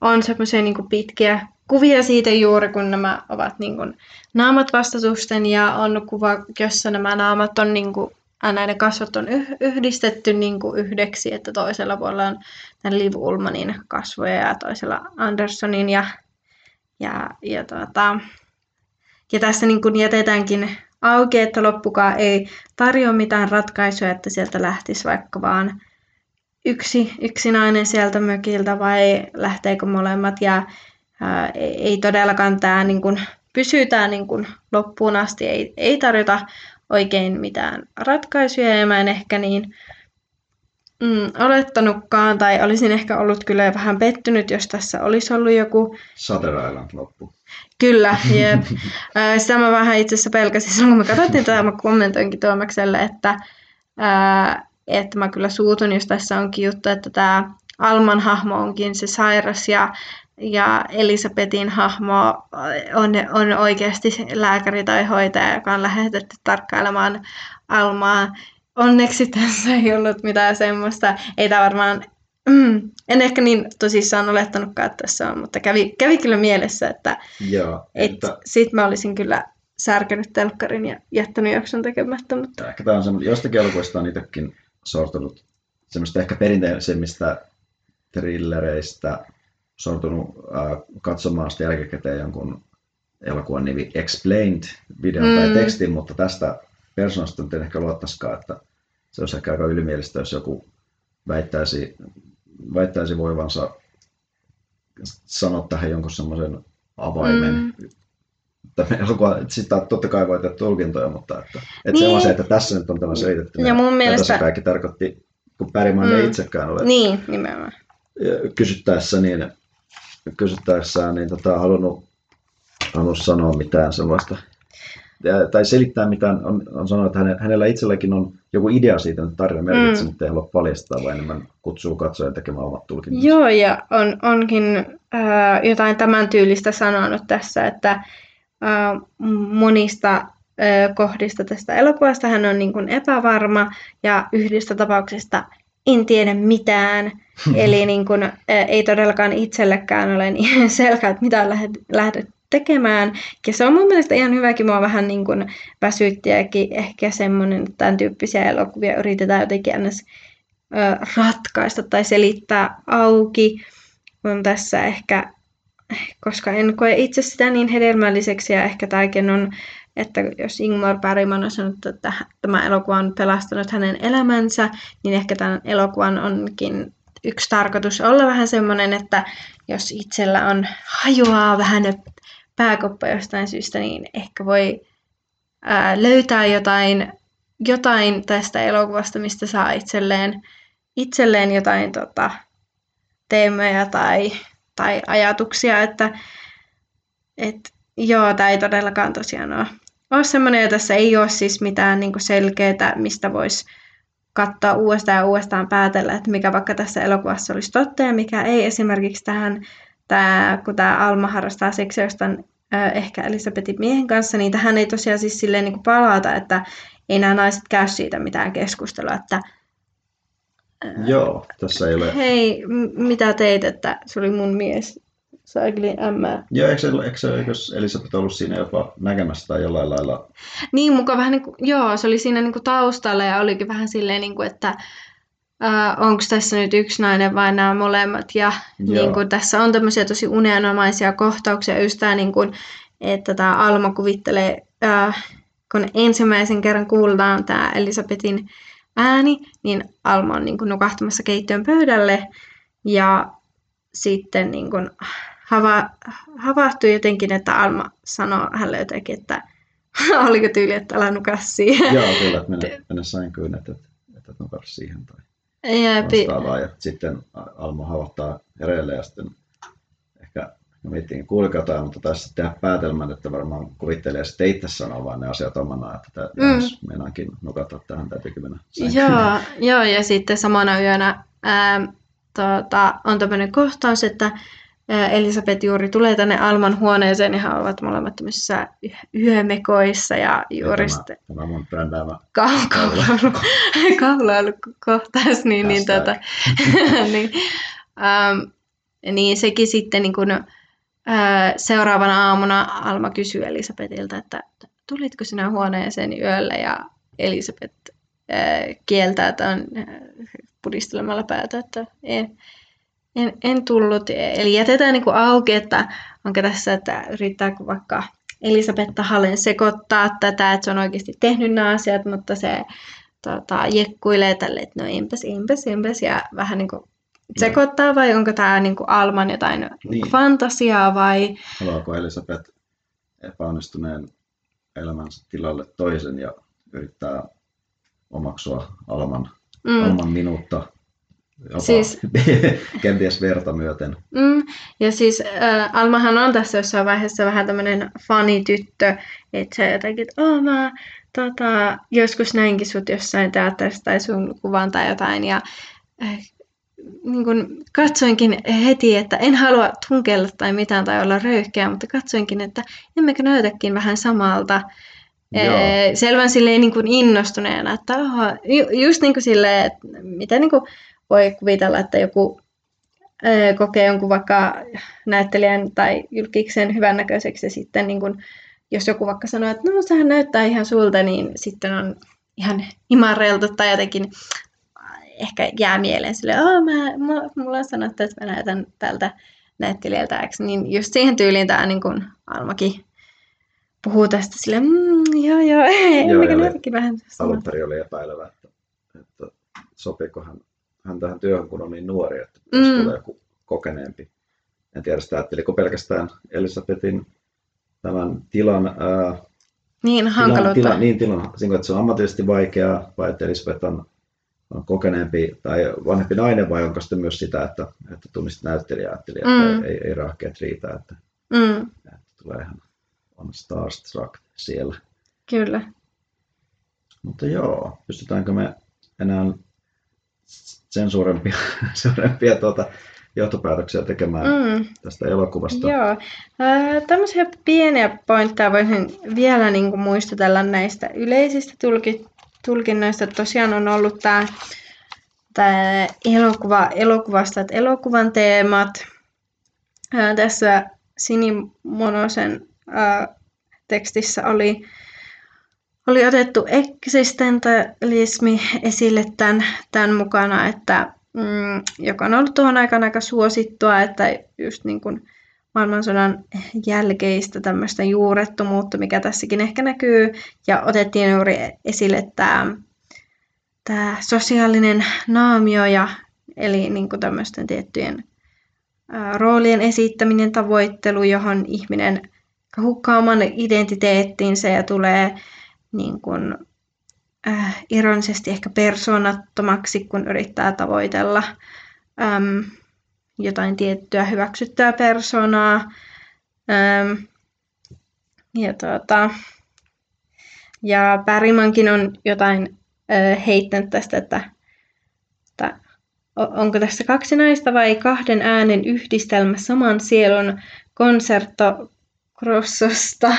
on semmoisia niin pitkiä kuvia siitä juuri, kun nämä ovat niin kuin, naamat vastatusten ja on kuva, jossa nämä naamat on niin kuin, näiden kasvot on yhdistetty niin kuin yhdeksi, että toisella puolella on tämän Liv Ulmanin kasvoja ja toisella Andersonin ja, ja, ja, tuota, ja tässä niin kuin jätetäänkin auki, että loppukaan ei tarjoa mitään ratkaisuja, että sieltä lähtisi vaikka vaan yksi, yksi nainen sieltä mökiltä vai lähteekö molemmat. Ja ää, ei todellakaan tämä niin kuin, pysytään niin kuin loppuun asti, ei, ei tarjota oikein mitään ratkaisuja. Ja mä en ehkä niin mm, olettanutkaan tai olisin ehkä ollut kyllä vähän pettynyt, jos tässä olisi ollut joku... Shutter Island loppu. Kyllä, *laughs* jep. Sitä mä vähän itse asiassa pelkäsin silloin, kun mä katsottiin tätä, mä *laughs* kommentoinkin Tuomakselle, että ää, että mä kyllä suutun, jos tässä onkin juttu, että tämä Alman hahmo onkin se sairas ja, ja Elisabetin hahmo on, on oikeasti lääkäri tai hoitaja, joka on lähetetty tarkkailemaan Almaa. Onneksi *laughs* tässä ei ollut mitään semmoista. Ei tämä varmaan, mm, en ehkä niin tosissaan olettanutkaan, että tässä on, mutta kävi, kävi kyllä mielessä, että, Joo, että... Et sit mä olisin kyllä särkenyt telkkarin ja jättänyt jakson tekemättä. Mutta... Ehkä tämä on semmoinen, jostakin elokuvista on itsekin sortunut semmoista ehkä perinteisemmistä trillereistä sortunut äh, katsomaan sitä jälkikäteen jonkun elokuvan nimi Explained videon mm. tai tekstin, mutta tästä persoonasta nyt ehkä luottaisikaan, että se olisi ehkä aika ylimielistä, jos joku väittäisi, väittäisi voivansa sanoa tähän jonkun semmoisen avaimen, mm sitä totta kai voi tehdä tulkintoja, mutta että, että niin. se on se, että tässä nyt on tämä selitetty. Ja mun mielestä... kaikki tarkoitti, kun Pärimaan mm. ei itsekään ole. Niin, nimenomaan. Kysyttäessä niin, kysyttäessään niin tota, halunnut, halunnut sanoa mitään sellaista ja, tai selittää mitään, on, on sanonut, että hänellä itselläkin on joku idea siitä, että tarina merkitsee, mm. mutta ei halua paljastaa, vaan enemmän kutsuu katsojan tekemään omat tulkinnat. Joo, ja on, onkin äh, jotain tämän tyylistä sanonut tässä, että monista kohdista tästä elokuvasta. Hän on niin kuin epävarma ja yhdistä tapauksista en tiedä mitään. *laughs* Eli niin kuin, ei todellakaan itsellekään ole niin *laughs* selkeä, että mitä on lähdetty tekemään. Ja se on mun mielestä ihan hyväkin, mua vähän niin kuin väsyttiäkin ehkä semmoinen, että tämän tyyppisiä elokuvia yritetään jotenkin ennäs ratkaista tai selittää auki. On tässä ehkä, koska en koe itse sitä niin hedelmälliseksi ja ehkä tämäkin on että jos Ingmar Bergman on sanonut, että tämä elokuva on pelastanut hänen elämänsä, niin ehkä tämän elokuvan onkin yksi tarkoitus olla vähän semmoinen, että jos itsellä on hajoaa vähän pääkoppa jostain syystä, niin ehkä voi ää, löytää jotain, jotain tästä elokuvasta, mistä saa itselleen, itselleen jotain tota, teemoja tai, tai ajatuksia, että et, joo, tämä ei todellakaan tosiaan ole ole semmoinen, ja tässä ei ole siis mitään niin selkeää, mistä voisi katsoa uudestaan ja uudestaan päätellä, että mikä vaikka tässä elokuvassa olisi totta ja mikä ei. Esimerkiksi tähän, tämä, kun tämä Alma harrastaa seksiä ehkä Elisabetin miehen kanssa, niin tähän ei tosiaan siis silleen niin palata, että ei nämä naiset käy siitä mitään keskustelua, että Joo, tässä ei ole... Hei, mitä teit, että se oli mun mies? Saiklin M. Joo, eikö, eikö, eikö Elisabeth ollut siinä jopa näkemässä tai jollain lailla? Niin, mukaan vähän niin kuin, joo, se oli siinä niin kuin taustalla ja olikin vähän silleen, niin kuin, että äh, onko tässä nyt yksi nainen vai nämä molemmat. Ja niin kuin, tässä on tämmöisiä tosi unenomaisia kohtauksia, just tämä, niin kuin, että tämä Alma kuvittelee, äh, kun ensimmäisen kerran kuullaan tämä Elisabetin ääni, niin Alma on niin kuin, nukahtamassa keittiön pöydälle ja sitten niin kuin, hava, havahtui jotenkin, että Alma sanoi hänelle jotenkin, että *laughs* oliko tyyli, että älä nukaa siihen. Joo, kyllä, että mene, mene sainkyyn, että, että nukaa siihen tai vastaavaa. Ja sitten Alma havahtaa hereille ja sitten ehkä miettiin, kuuliko jotain, mutta taisi tehdä päätelmän, että varmaan kuvittelee sitten itse sanoa vaan ne asiat omana, että tämä, mm. jos meinaankin nukata tähän, täytyykö mennä Joo, joo, ja sitten samana yönä ää, tota, on tämmöinen kohtaus, että Elisabeth juuri tulee tänne Alman huoneeseen ja he ovat molemmat tämmöisissä yömekoissa ja juuri sitten... Tämä mun brändäämä *laughs* kohtaus, niin, niin, tota, *laughs* niin, um, niin sekin sitten niin kun, uh, seuraavana aamuna Alma kysyy Elisabetilta, että tulitko sinä huoneeseen yöllä? Ja Elisabeth uh, kieltää tämän pudistelemalla päätä, että en, en, en tullut. Eli jätetään niin kuin auki, että onko tässä, että yrittääkö vaikka Elisabetta Hallen sekoittaa tätä, että se on oikeasti tehnyt nämä asiat, mutta se tota, jekkuilee tälle, että no enpäs, enpäs, enpäs, ja vähän niin kuin sekoittaa, vai onko tämä niin kuin Alman jotain niin. fantasiaa, vai... Haluaako Elisabeth epäonnistuneen elämänsä tilalle toisen ja yrittää omaksua Alman mm. Alman minuutta jopa siis, *laughs* kenties verta myöten. Mm, ja siis äh, Almahan on tässä jossain vaiheessa vähän tämmöinen fanityttö, että se jotenkin, että oh, mä tota, joskus näinkin sut jossain teatterissa tai sun kuvan tai jotain, ja äh, niin kun katsoinkin heti, että en halua tunkella tai mitään tai olla röyhkeä, mutta katsoinkin, että emmekö näytäkin vähän samalta. Joo. selvän silleen niin kuin innostuneena, että oho, just niin kuin silleen, että mitä niin kuin voi kuvitella, että joku kokee jonkun vaikka näyttelijän tai julkiksen hyvännäköiseksi ja sitten niin kuin, jos joku vaikka sanoo, että no sehän näyttää ihan sulta, niin sitten on ihan imarreltu tai jotenkin ehkä jää mieleen sille, oh, mä, mulla on sanottu, että mä näytän tältä näyttelijältä X, niin just siihen tyyliin tämä niin kuin Almakin puhuu tästä sille, mm, joo joo, *laughs* emmekä näitäkin vähän tästä. Alun perin oli epäilevä, että, että sopiiko hän, hän tähän työhön, kun on niin nuori, että mm. tulee joku kokeneempi. En tiedä sitä, ajatteliko pelkästään Elisabetin tämän tilan, ää, niin, hankaluutta. Tilan, niin, tilan, että se on ammatillisesti vaikeaa, vai että Elisabeth on, on kokeneempi tai vanhempi nainen, vai onko sitten myös sitä, että, että tunnistit näyttelijä ajatteli, että mm. ei, ei rahkeet riitä, että, mm. että tulee ihan on starstruck siellä. Kyllä. Mutta joo, pystytäänkö me enää sen suurempia, *laughs* suurempia tuota, johtopäätöksiä tekemään mm. tästä elokuvasta. Joo. Äh, tämmöisiä pieniä pointteja voisin vielä niin kuin muistutella näistä yleisistä tulki, tulkinnoista. Tosiaan on ollut tämä, tämä elokuva, elokuvasta, että elokuvan teemat. Tässä Sinimonosen ää, tekstissä oli, oli otettu eksistentalismi esille tämän, tämän mukana, että, mm, joka on ollut tuohon aikaan aika suosittua, että just niin kuin maailmansodan jälkeistä tämmöistä juurettomuutta, mikä tässäkin ehkä näkyy, ja otettiin juuri esille tämä, tämä sosiaalinen naamio, ja, eli niin kuin tämmöisten tiettyjen roolien esittäminen, tavoittelu, johon ihminen hukkaa oman identiteettinsä ja tulee niin kuin, äh, ironisesti ehkä persoonattomaksi, kun yrittää tavoitella äm, jotain tiettyä hyväksyttyä persoonaa. Ähm, ja, tuota, ja Pärimankin on jotain äh, heittänyt tästä, että, että onko tässä kaksi naista vai kahden äänen yhdistelmä saman sielun konsertto Grossosta,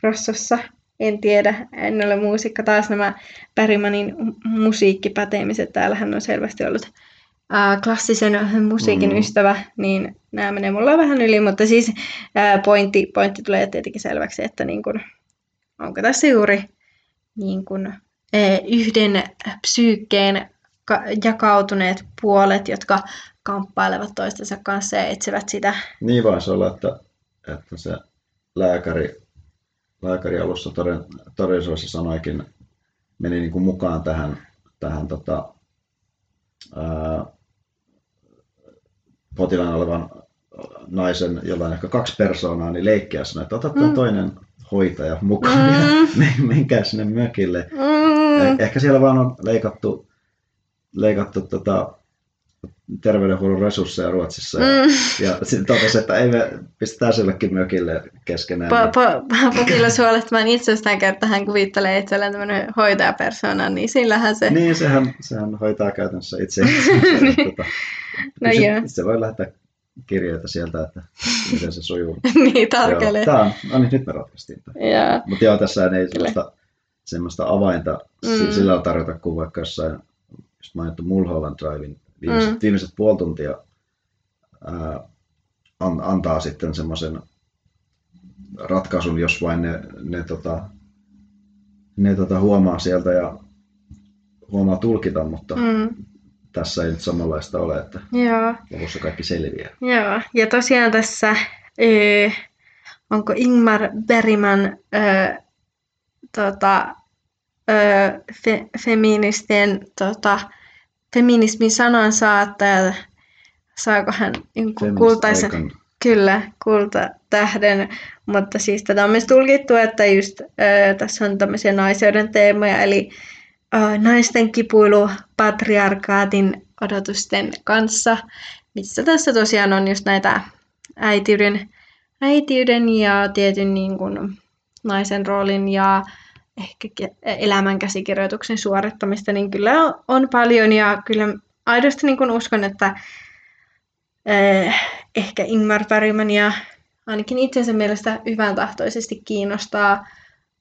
Grossossa, en tiedä, en ole muusikko. Taas nämä Bergmanin musiikkipätemiset, täällähän on selvästi ollut äh, klassisen musiikin mm. ystävä, niin nämä menee mulla vähän yli, mutta siis äh, pointti, pointti tulee tietenkin selväksi, että niin kun, onko tässä juuri niin kun, äh, yhden psyykkeen jakautuneet puolet, jotka kamppailevat toistensa kanssa ja etsivät sitä. Niin voisi olla, että, että se lääkäri, lääkäri alussa todellisuudessa sanoikin, meni niin kuin mukaan tähän, tähän tota, ää, potilaan olevan naisen, jolla on ehkä kaksi persoonaa, niin leikkiä sanoi, että ota mm. toinen hoitaja mukaan mm. *laughs* ja menkää sinne mökille. Mm. Eh, ehkä siellä vaan on leikattu, leikattu tota, terveydenhuollon resursseja Ruotsissa. Mm. Ja, ja sitten totesi, että ei me pistetään sillekin mökille keskenään. Po, po, potilas huolehtimaan itsestään kertaa hän kuvittelee itselleen tämmöinen hoitajapersona, niin sillähän se... Niin, sehän, sehän hoitaa käytännössä itse. *laughs* tota, no se, se voi lähettää kirjeitä sieltä, että miten se sujuu. *laughs* niin, tarkalleen. Tämä on, no niin, nyt me ratkaistiin tämä. Mutta joo, tässä ei sellaista, semmoista avainta mm. sillä tarjota kuin vaikka jossain, just mainittu Mulholland Drivein viimeiset, mm. viimeiset puoli tuntia ää, an, antaa sitten semmoisen ratkaisun, jos vain ne, ne, tota, ne tota, huomaa sieltä ja huomaa tulkita, mutta mm. tässä ei nyt samanlaista ole, että Joo. lopussa kaikki selviää. Joo, ja tosiaan tässä öö, onko Ingmar Bergman öö, tota, öö, fe, feministien tota, feminismin sanan saattaja, saako hän kultaisen, kyllä, kultatähden, mutta siis tätä on myös tulkittu, että just äh, tässä on tämmöisiä naiseuden teemoja, eli äh, naisten kipuilu patriarkaatin odotusten kanssa, missä tässä tosiaan on just näitä äitiyden, äitiyden ja tietyn niin kuin, naisen roolin ja ehkä elämän käsikirjoituksen suorittamista, niin kyllä on paljon ja kyllä aidosti niin kuin uskon, että eh, ehkä Ingmar Bergman ja ainakin itsensä mielestä hyvän tahtoisesti kiinnostaa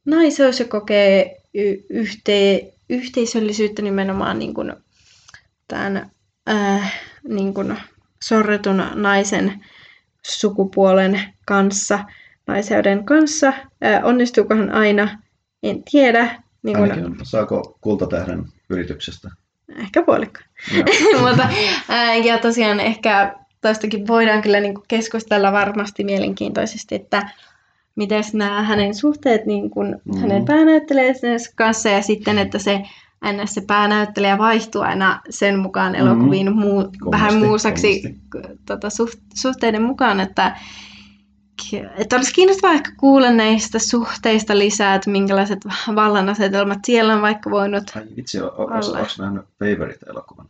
naiseus ja kokee y- yhte- yhteisöllisyyttä nimenomaan niin kuin tämän äh, niin kuin sorretun naisen sukupuolen kanssa, naiseuden kanssa. Äh, onnistuuko hän aina? En tiedä. Niin kun... Ainakin saako kultatähden yrityksestä? Ehkä puolikka. *laughs* Mutta, ja tosiaan ehkä toistakin voidaan kyllä niin keskustella varmasti mielenkiintoisesti, että miten nämä hänen suhteet niin kuin mm-hmm. hänen päänäyttelijänsä kanssa ja sitten, että se ns. se päänäyttelijä vaihtuu aina sen mukaan mm-hmm. elokuviin mm-hmm. muu, vähän muusaksi tota, suht, suhteiden mukaan, että että olisi kiinnostavaa ehkä kuulla näistä suhteista lisää, että minkälaiset vallanasetelmat siellä on vaikka voinut Ai, Itse oletko nähnyt Favorite-elokuvan?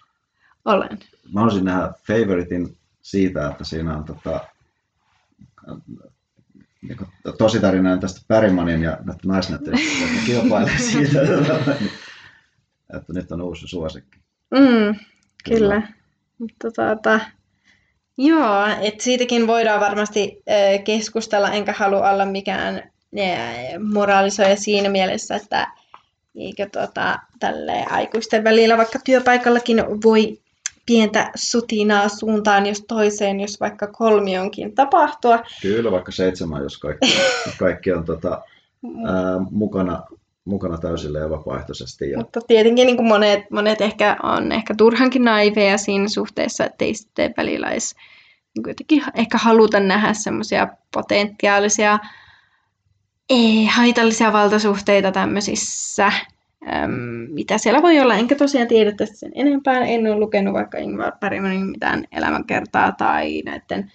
Olen. Mä haluaisin nähdä Favoritein siitä, että siinä on tota, niin tosi tarina tästä Pärimanin ja naisnäyttelijöistä, jotka kilpailee *laughs* siitä, että nyt on uusi suosikki. Mm, kyllä. kyllä. Mutta tuota, Joo, että siitäkin voidaan varmasti keskustella, enkä halua olla mikään moraalisoja siinä mielessä, että eikö tota, tälle aikuisten välillä vaikka työpaikallakin voi pientä sutinaa suuntaan jos toiseen, jos vaikka kolmionkin tapahtua. Kyllä, vaikka seitsemän, jos kaikki, *laughs* kaikki on tota, ää, mukana, mukana täysillä ja vapaaehtoisesti. Ja... Mutta tietenkin niin kuin monet, monet ehkä on ehkä turhankin naiveja siinä suhteessa, että ei sitten välillä edes niin ehkä haluta nähdä semmoisia potentiaalisia ei, haitallisia valtasuhteita tämmöisissä äm, mitä siellä voi olla. Enkä tosiaan tiedä tästä sen enempää. En ole lukenut vaikka Ingvar Bergmanin mitään elämänkertaa tai näiden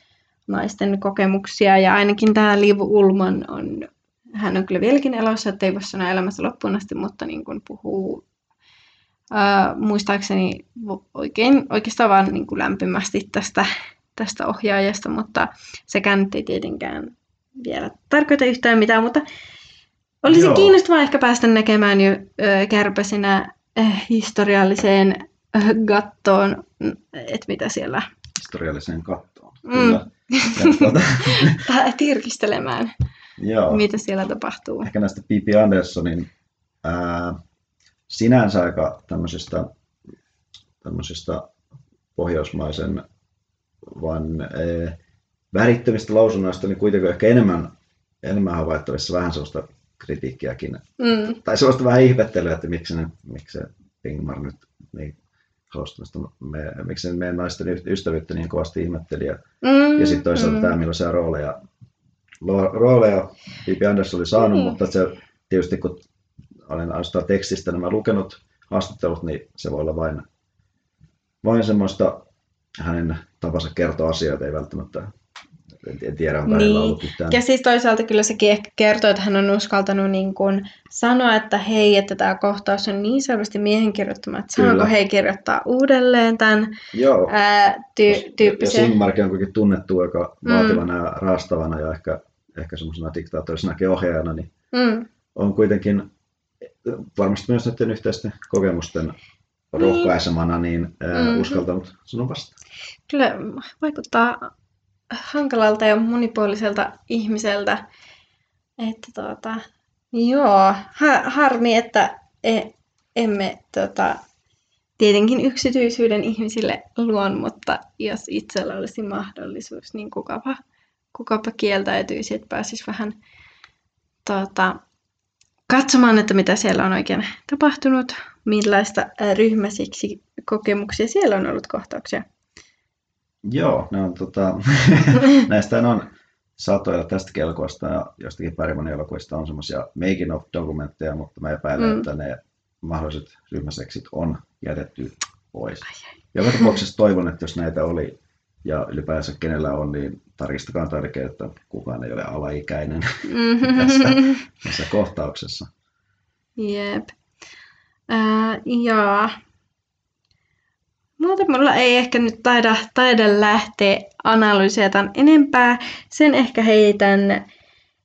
naisten kokemuksia. Ja ainakin tämä Liv Ulman on, hän on kyllä vieläkin elossa, ettei voi sanoa elämässä loppuun asti, mutta niin kuin puhuu ää, muistaakseni oikein, oikeastaan vaan niin kuin lämpimästi tästä, tästä ohjaajasta, mutta sekään nyt ei tietenkään vielä tarkoita yhtään mitään, mutta olisi Joo. kiinnostavaa ehkä päästä näkemään jo äh, kärpäsinä äh, historialliseen äh, gattoon, että mitä siellä... Historialliseen kattoon, mm. kyllä. *laughs* tuota... Tirkistelemään, Joo. mitä siellä tapahtuu. Ehkä näistä P.P. Andersonin ää, sinänsä aika tämmöisistä, tämmöisistä pohjoismaisen vaan ää, värittömistä lausunnoista, niin kuitenkin ehkä enemmän, enemmän havaittavissa vähän sellaista kritiikkiäkin. Mm. Tai sellaista vähän ihmettelyä, että miksi, ne, miksi se Ingmar nyt niin halusta, me, miksi meidän naisten ystävyyttä niin kovasti ihmetteli. Ja, mm. ja sitten toisaalta mm. tämä, millaisia rooleja, rooleja Pippi Anders oli saanut, mm. mutta se tietysti kun olen ainoastaan tekstistä nämä lukenut haastattelut, niin se voi olla vain, vain semmoista hänen tapansa kertoa asioita, ei välttämättä en tiedä, onko niin. ollut mitään. Ja siis toisaalta kyllä sekin ehkä kertoo, että hän on uskaltanut niin kuin sanoa, että hei, että tämä kohtaus on niin selvästi miehen kirjoittama, että saanko kyllä. he kirjoittaa uudelleen tämän Joo. Ää, ty- tyyppisen. Ja Sigmarkin on kuitenkin tunnettu aika mm. vaativana ja raastavana ja ehkä, ehkä semmoisena diktaattorisena ohjaajana, niin mm. on kuitenkin varmasti myös näiden yhteisten kokemusten rohkaisemana niin, mm-hmm. uskaltanut sanoa vastaan. Kyllä vaikuttaa hankalalta ja monipuoliselta ihmiseltä. Että tuota, joo, ha- harmi, että e- emme tota, tietenkin yksityisyyden ihmisille luon, mutta jos itsellä olisi mahdollisuus, niin kukapa, kukapa kieltäytyisi, että pääsisi vähän tota, katsomaan, että mitä siellä on oikein tapahtunut, millaista ryhmäsiksi kokemuksia siellä on ollut kohtauksia. Joo, ne on, tota, *laughs* näistä on satoja tästä kelkoista ja jostakin Pärimanin elokuvista on semmoisia making of dokumentteja, mutta mä epäilen, mm. että ne mahdolliset ryhmäseksit on jätetty pois. Joka tapauksessa toivon, että jos näitä oli ja ylipäänsä kenellä on, niin tarkistakaa tärkeää, että kukaan ei ole alaikäinen mm-hmm. tässä, tässä kohtauksessa. Jep. Äh, jaa. Muuta mulla ei ehkä nyt taida, taida lähteä analyysiä tämän enempää. Sen ehkä heitän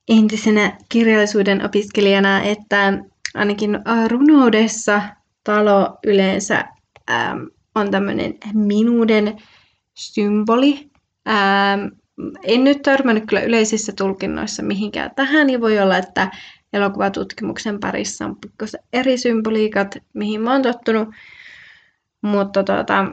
entisenä kirjallisuuden opiskelijana, että ainakin runoudessa talo yleensä ähm, on tämmöinen minuuden symboli. Ähm, en nyt törmännyt kyllä yleisissä tulkinnoissa mihinkään tähän, niin voi olla, että elokuvatutkimuksen parissa on pikkusen eri symboliikat, mihin mä oon tottunut. Mutta tota,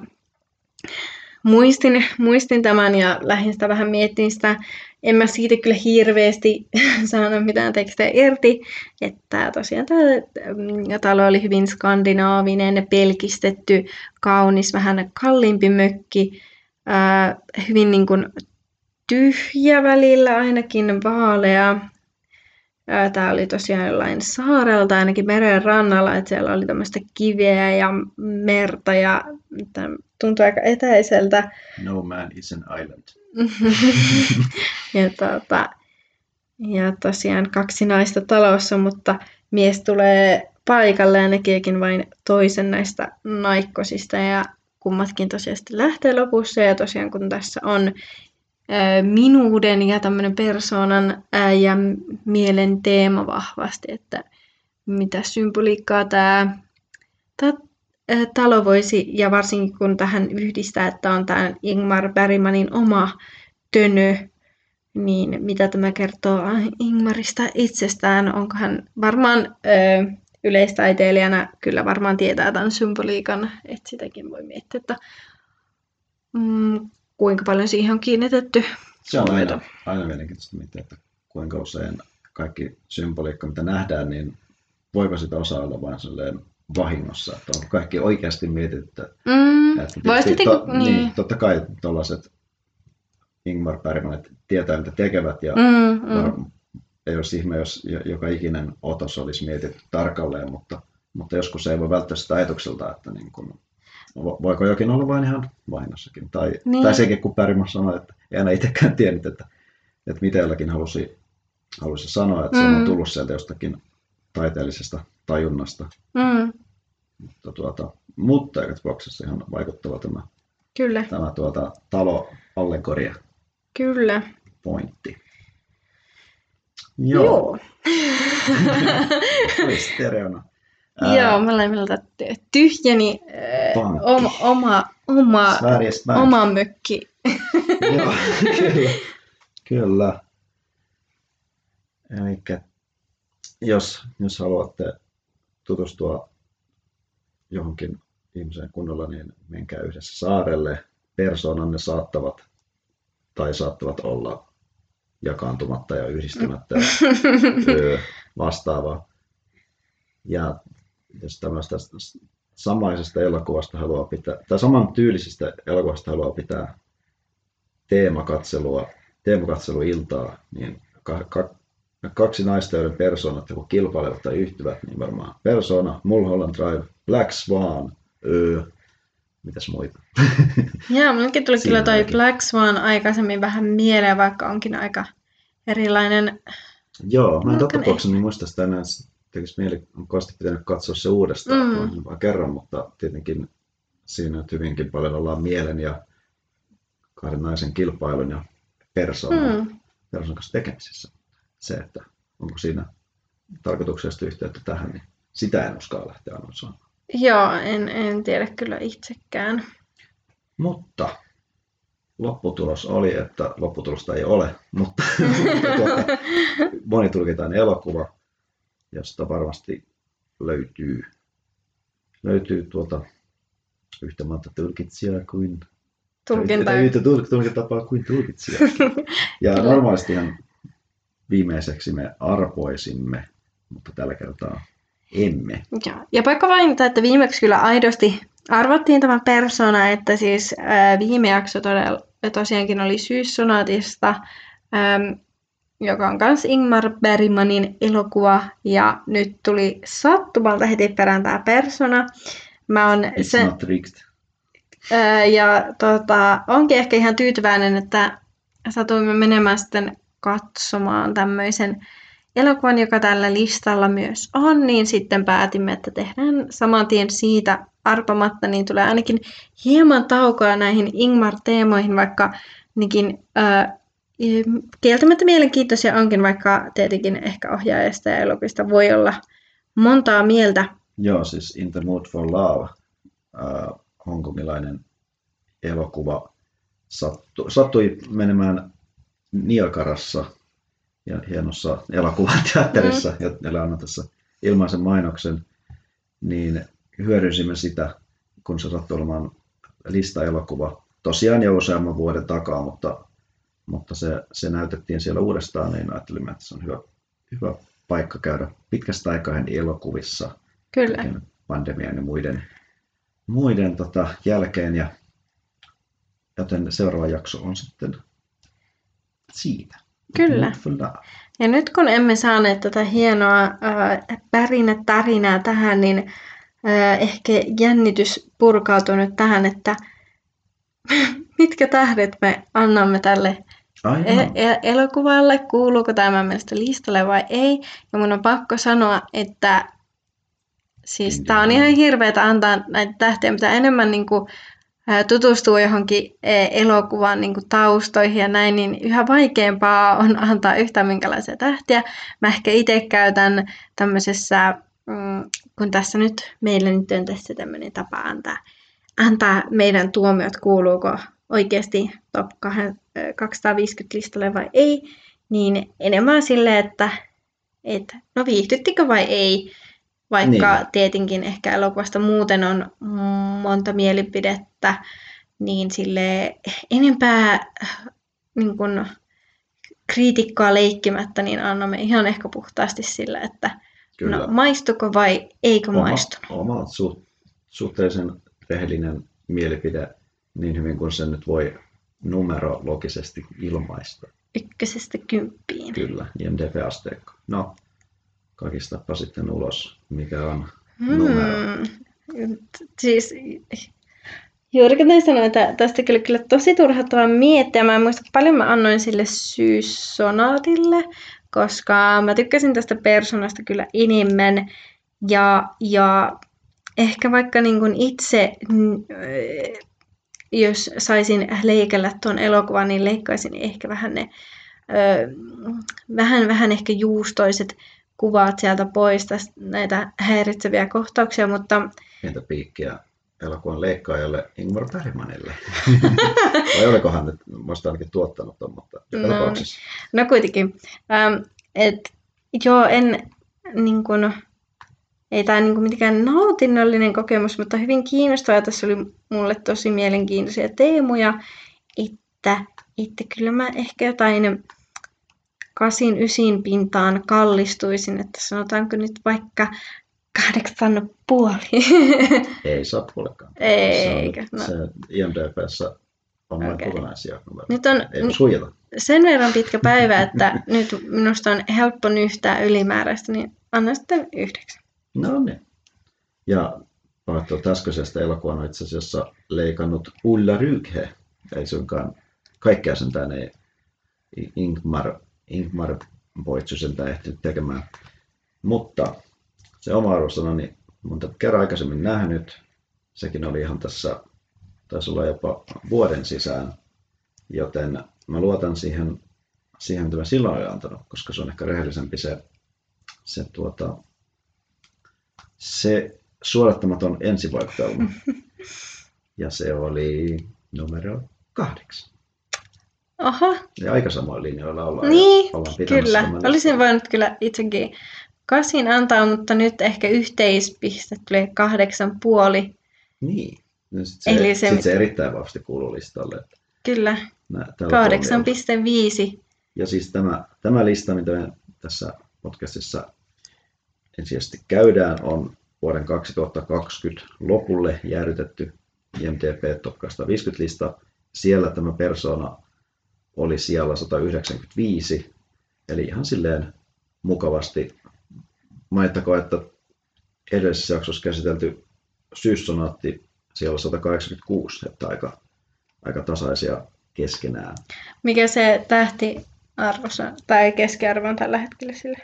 muistin, muistin tämän ja lähdin sitä vähän miettimään sitä. En mä siitä kyllä hirveästi *laughs* saanut mitään tekstejä irti. Että tosiaan tämä mm, talo oli hyvin skandinaavinen, pelkistetty, kaunis, vähän kalliimpi mökki. Ää, hyvin niin kuin tyhjä välillä, ainakin vaalea. Tämä oli tosiaan jollain saarelta, ainakin meren rannalla, että siellä oli tämmöistä kiveä ja merta ja tuntui aika etäiseltä. No man is an island. *laughs* ja, tuota, ja tosiaan kaksi naista talossa, mutta mies tulee paikalle ja näkeekin vain toisen näistä naikkosista ja kummatkin tosiaan lähtee lopussa ja tosiaan kun tässä on minuuden ja tämmöinen persoonan ja mielen teema vahvasti, että mitä symboliikkaa tämä, talo voisi, ja varsinkin kun tähän yhdistää, että on tämä Ingmar Bergmanin oma tönö, niin mitä tämä kertoo Ingmarista itsestään? Onko hän varmaan ö, yleistaiteilijana kyllä varmaan tietää tämän symboliikan, että sitäkin voi miettiä, että mm, kuinka paljon siihen on kiinnitetty Se on aina, aina mielenkiintoista miettiä, että kuinka usein kaikki symboliikka, mitä nähdään, niin voiko sitä osa olla vain sellainen vahingossa, että onko kaikki oikeasti mietitty. Mm, että voisi to, niin. niin, totta kai tuollaiset Ingmar Bergmanit tietää, mitä tekevät, ja Mm, mm. Ei olisi ihme, jos jo- joka ikinen otos olisi mietitty tarkalleen, mutta, mutta joskus ei voi välttää sitä ajatukselta, että niin vo- voiko jokin olla vain ihan vahingossakin. Tai, Niin. tai sekin, kun Bergman sanoi, että ei aina itsekään *laughs* tiennyt, että, että mitä jollakin halusi, halusi sanoa, että se on Mm. tullut sieltä jostakin taiteellisesta tajunnasta. Mm, Mutta, tuota, mutta joka tapauksessa ihan vaikuttava tämä, kyllä, tämä tuota, talo allegoria kyllä. pointti. Joo. Joo, *laughs* stereona. Ää, Joo, mä olen mieltä, että tyhjeni äh, oma, oma, oma, oma mökki. Joo, *laughs* kyllä. kyllä. Eli jos, jos haluatte tutustua johonkin ihmiseen kunnolla, niin menkää yhdessä saarelle. Persoonanne saattavat tai saattavat olla jakaantumatta ja yhdistymättä ja *laughs* vastaavaa. Ja jos tämmöistä samaisesta elokuvasta haluaa pitää, tai saman tyylisestä elokuvasta haluaa pitää teemakatselua, teemakatseluiltaa, niin ka, ka, kaksi naista, joiden persoonat joko kilpailevat tai yhtyvät, niin varmaan Persona, Mulholland Drive, Black Swan, öö, mitäs muita? Joo, minunkin tuli kyllä toi. Black Swan aikaisemmin vähän mieleen, vaikka onkin aika erilainen. Joo, mä en No, totta tapauksessa niin muista sitä enää, tekisi mieli, on kovasti pitänyt katsoa se uudestaan, Mm. mm. vaan kerran, mutta tietenkin siinä nyt hyvinkin paljon ollaan mielen ja kahden naisen kilpailun ja persoonan, Mm. persoonan kanssa tekemisissä. Se, että onko siinä tarkoituksesta yhteyttä tähän, niin sitä en uskalla lähteä analysoimaan. Joo, en, en tiedä kyllä itsekään. Mutta lopputulos oli, että lopputulosta ei ole, mutta, tuota, *laughs* monitulkintainen elokuva, josta varmasti löytyy, löytyy tuota yhtä monta tulkitsijaa kuin Tulkinta. yhtä tul- tulkintapaa kuin tulkitsija. *laughs* Ja normaalistihan viimeiseksi me arpoisimme, mutta tällä kertaa emme. Joo. Ja pakko mainita, että viimeksi kyllä aidosti arvattiin tämä persona, että siis ää, viime jakso todella, tosiaankin oli Syyssonaatista, äm, joka on myös Ingmar Bergmanin elokuva, ja nyt tuli sattumalta heti perään tämä persona. Mä on It's se, not rigged. ää, ja tota, onkin ehkä ihan tyytyväinen, että satuimme menemään sitten katsomaan tämmöisen elokuvan, joka tällä listalla myös on, niin sitten päätimme, että tehdään saman tien siitä arpamatta, niin tulee ainakin hieman taukoa näihin Ingmar-teemoihin, vaikka niinkin ää, kieltämättä mielenkiintoisia onkin, vaikka tietenkin ehkä ohjaajasta ja elokuvista voi olla montaa mieltä. Joo, siis In the Mood for Love, äh, hongkongilainen elokuva, sattu, sattui menemään Niagarassa hienossa elokuvateatterissa, mm. jolle annan tässä ilmaisen mainoksen, niin hyödynsimme sitä, kun se sattui olemaan listaelokuva. Tosiaan jo useamman vuoden takaa, mutta, mutta se, se näytettiin siellä uudestaan, niin ajattelimme, että se on hyvä, hyvä paikka käydä pitkästä aikaa elokuvissa Kyllä. pandemian ja muiden, muiden tota, jälkeen. Ja, joten seuraava jakso on sitten siitä. Kyllä. Ja nyt kun emme saaneet tätä hienoa äh, pärinä-tarinaa tähän, niin äh, ehkä jännitys purkautuu nyt tähän, että *laughs* mitkä tähdet me annamme tälle Aivan. e- elokuvalle, kuuluuko tämä mielestä listalle vai ei. Ja mun on pakko sanoa, että siis tää on ihan hirveetä antaa näitä tähtiä, mitä enemmän niin kuin, tutustuu johonkin e, elokuvan niin kuin taustoihin ja näin, niin yhä vaikeampaa on *laughs* antaa yhtään minkälaisia tähtiä. Mä ehkä itse käytän tämmöisessä, mm, kun tässä nyt, meillä nyt on tässä tämmöinen tapa antaa, antaa meidän tuomiot, kuuluuko oikeasti top 250 listalle vai ei, niin enemmän silleen, että, että no viihdyttikö vai ei, vaikka Niin. tietenkin ehkä elokuvasta muuten on monta mielipidettä, niin sille enempää niin kun, kriitikkoa leikkimättä, niin annamme ihan ehkä puhtaasti sillä, että no, Kyllä. no maistuko vai eikö oma, maistunut. Oma su, suhteellisen rehellinen mielipide niin hyvin kuin se nyt voi numerologisesti ilmaista. Ykkösestä kymppiin. Kyllä, IMDb-asteikko. No, kakistapa sitten ulos, mikä on hmm. numero. Siis Juuri kuten sanoin, että tästä kyllä, kyllä tosi turhauttavaa miettiä. Mä en muista paljon mä annoin sille syyssonaatille, koska mä tykkäsin tästä persoonasta kyllä enemmän. Ja, ja ehkä vaikka niin kuin itse, jos saisin leikellä tuon elokuvan, niin leikkaisin ehkä vähän ne ö, vähän, vähän ehkä juustoiset kuvat sieltä pois, tästä, näitä häiritseviä kohtauksia, mutta... Entä piikkiä elokuvan leikkaajalle Ingmar Bergmanille. *laughs* Vai olikohan nyt, muista ainakin tuottanut ton, mutta no, tapauksessa. No kuitenkin. Ähm, et, joo, en niin kun, ei tämä niin mitenkään nautinnollinen kokemus, mutta hyvin kiinnostava. Tässä oli mulle tosi mielenkiintoisia teemoja, että, että kyllä mä ehkä jotain kasin ysin pintaan kallistuisin, että sanotaanko nyt vaikka kahdeksan puoli. Ei sattulekaan. Eikä. Se, on, no. se IMDBssä on okay. kokonaisia. Nyt on Ei suojata. sen verran pitkä päivä, että *laughs* nyt minusta on helppo nyhtää ylimääräistä, niin anna sitten yhdeksän. No niin. Ja tuolta äskeisestä elokuvan itse asiassa leikannut Ulla Ryghe. Ei suinkaan kaikkea sentään ei Ingmar, Ingmar Boitsu sentään ehtinyt tekemään. Mutta se oma arvosana, niin monta kerran aikaisemmin nähnyt. Sekin oli ihan tässä, taisi olla jopa vuoden sisään, joten mä luotan siihen, siihen mitä mä silloin olen antanut, koska se on ehkä rehellisempi se, se, tuota, se suodattamaton ensivaikutelma. *laughs* Ja se oli numero kahdeksan. Aha. Ja aika samoin linjoilla ollaan. Niin, ollaan kyllä. Olisin voinut kyllä itsekin kasin antaa, mutta nyt ehkä yhteispiste tulee kahdeksan puoli. Niin. No sit se, Eli se, sit se erittäin vahvasti kuuluu listalle. Kyllä. 8,5. Ja siis tämä, tämä lista, mitä me tässä podcastissa ensisijaisesti käydään, on vuoden 2020 lopulle jäädytetty IMDb Top 250 lista. Siellä tämä persona oli siellä 195, eli ihan silleen mukavasti Mainittakoon, että edellisessä jaksossa käsitelty syyssonaatti siellä on 186, että aika, aika tasaisia keskenään. Mikä se tähti arvossa tai keskiarvo on tällä hetkellä sille?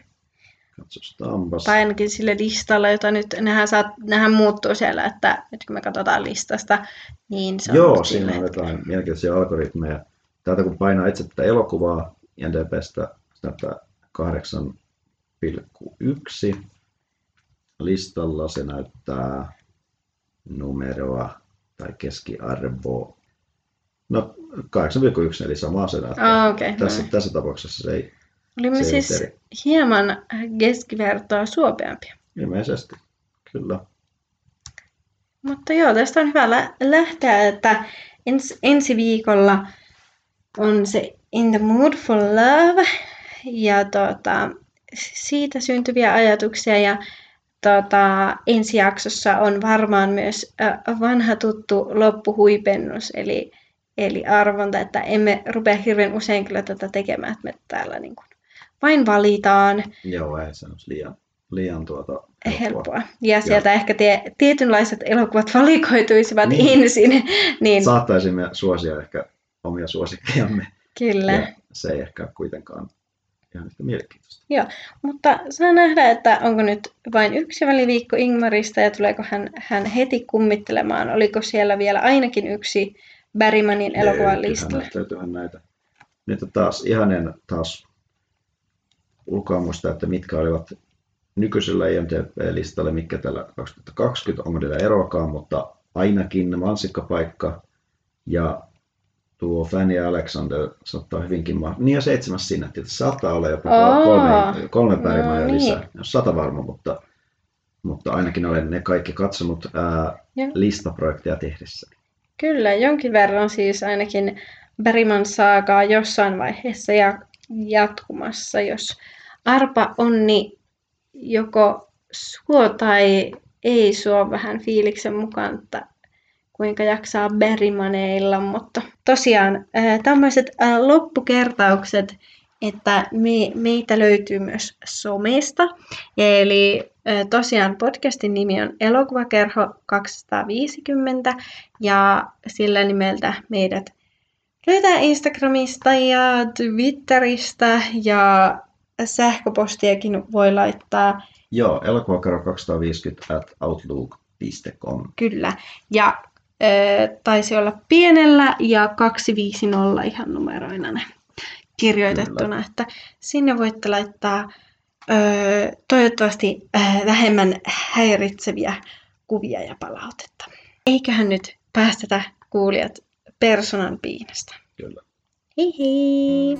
Katsotaanpas. Tai ainakin sille listalla, jota nyt, nehän, saat, nehän muuttuu siellä, että nyt kun me katsotaan listasta, niin se on Joo, siinä on jotain mielenkiintoisia algoritmeja. Täältä kun painaa itse tätä elokuvaa näyttää 8 8,1. Listalla se näyttää numeroa tai keskiarvoa. No 8,1 eli sama se näyttää. Oh, okay, tässä, tässä tapauksessa se ei Olimme se siis eri. hieman keskivertoa suopeampia. Ilmeisesti, kyllä. Mutta joo, tästä on hyvä lä- lähteä, että ens, ensi viikolla on se In the Mood for Love. Ja tota, siitä syntyviä ajatuksia ja tota, ensi jaksossa on varmaan myös vanha tuttu loppuhuipennus, eli, eli arvonta, että emme rupea hirveän usein kyllä tätä tekemään, että me täällä niin kuin vain valitaan. Joo, ei se olisi liian, liian tuota helppoa. helppoa. Ja sieltä ja. ehkä tie, tietynlaiset elokuvat valikoituisivat niin. ensin. *laughs* niin... Saattaisimme suosia ehkä omia suosikkejamme. Kyllä. Ja se ei ehkä kuitenkaan ihan yhtä mielenkiintoista. Joo, mutta saa nähdä, että onko nyt vain yksi väliviikko Ingmarista ja tuleeko hän, hän heti kummittelemaan. Oliko siellä vielä ainakin yksi Bergmanin elokuvan listalla? Löytyyhän näitä. Nyt taas ihanen taas ulkoa muista, että mitkä olivat nykyisellä IMDb-listalle, mikä tällä 2020, onko niillä eroakaan, mutta ainakin mansikkapaikka ja tuo Fanny Alexander saattaa hyvinkin ma- Niin ja seitsemäs sinne, että saattaa olla jopa kolme, kolme päivää no, niin. lisää. Jos sata varma, mutta, mutta ainakin olen ne kaikki katsonut ää, listaprojekteja tehdessä. Kyllä, jonkin verran siis ainakin Bergman saakaa jossain vaiheessa ja jatkumassa, jos arpa onni joko suo tai ei suo vähän fiiliksen mukaan, että kuinka jaksaa Berrymaneilla, mutta tosiaan tämmöiset loppukertaukset, että me, meitä löytyy myös somesta. Eli tosiaan podcastin nimi on Elokuvakerho 250 ja sillä nimeltä meidät löytää Instagramista ja Twitteristä ja sähköpostiakin voi laittaa. Joo, elokuvakerho 250 at outlook.com. Kyllä. Ja taisi olla pienellä ja 250 ihan numeroina ne kirjoitettuna, Kyllä. että sinne voitte laittaa ö, toivottavasti ö, vähemmän häiritseviä kuvia ja palautetta. Eiköhän nyt päästetä kuulijat personan piinasta. Kyllä. Hei hei!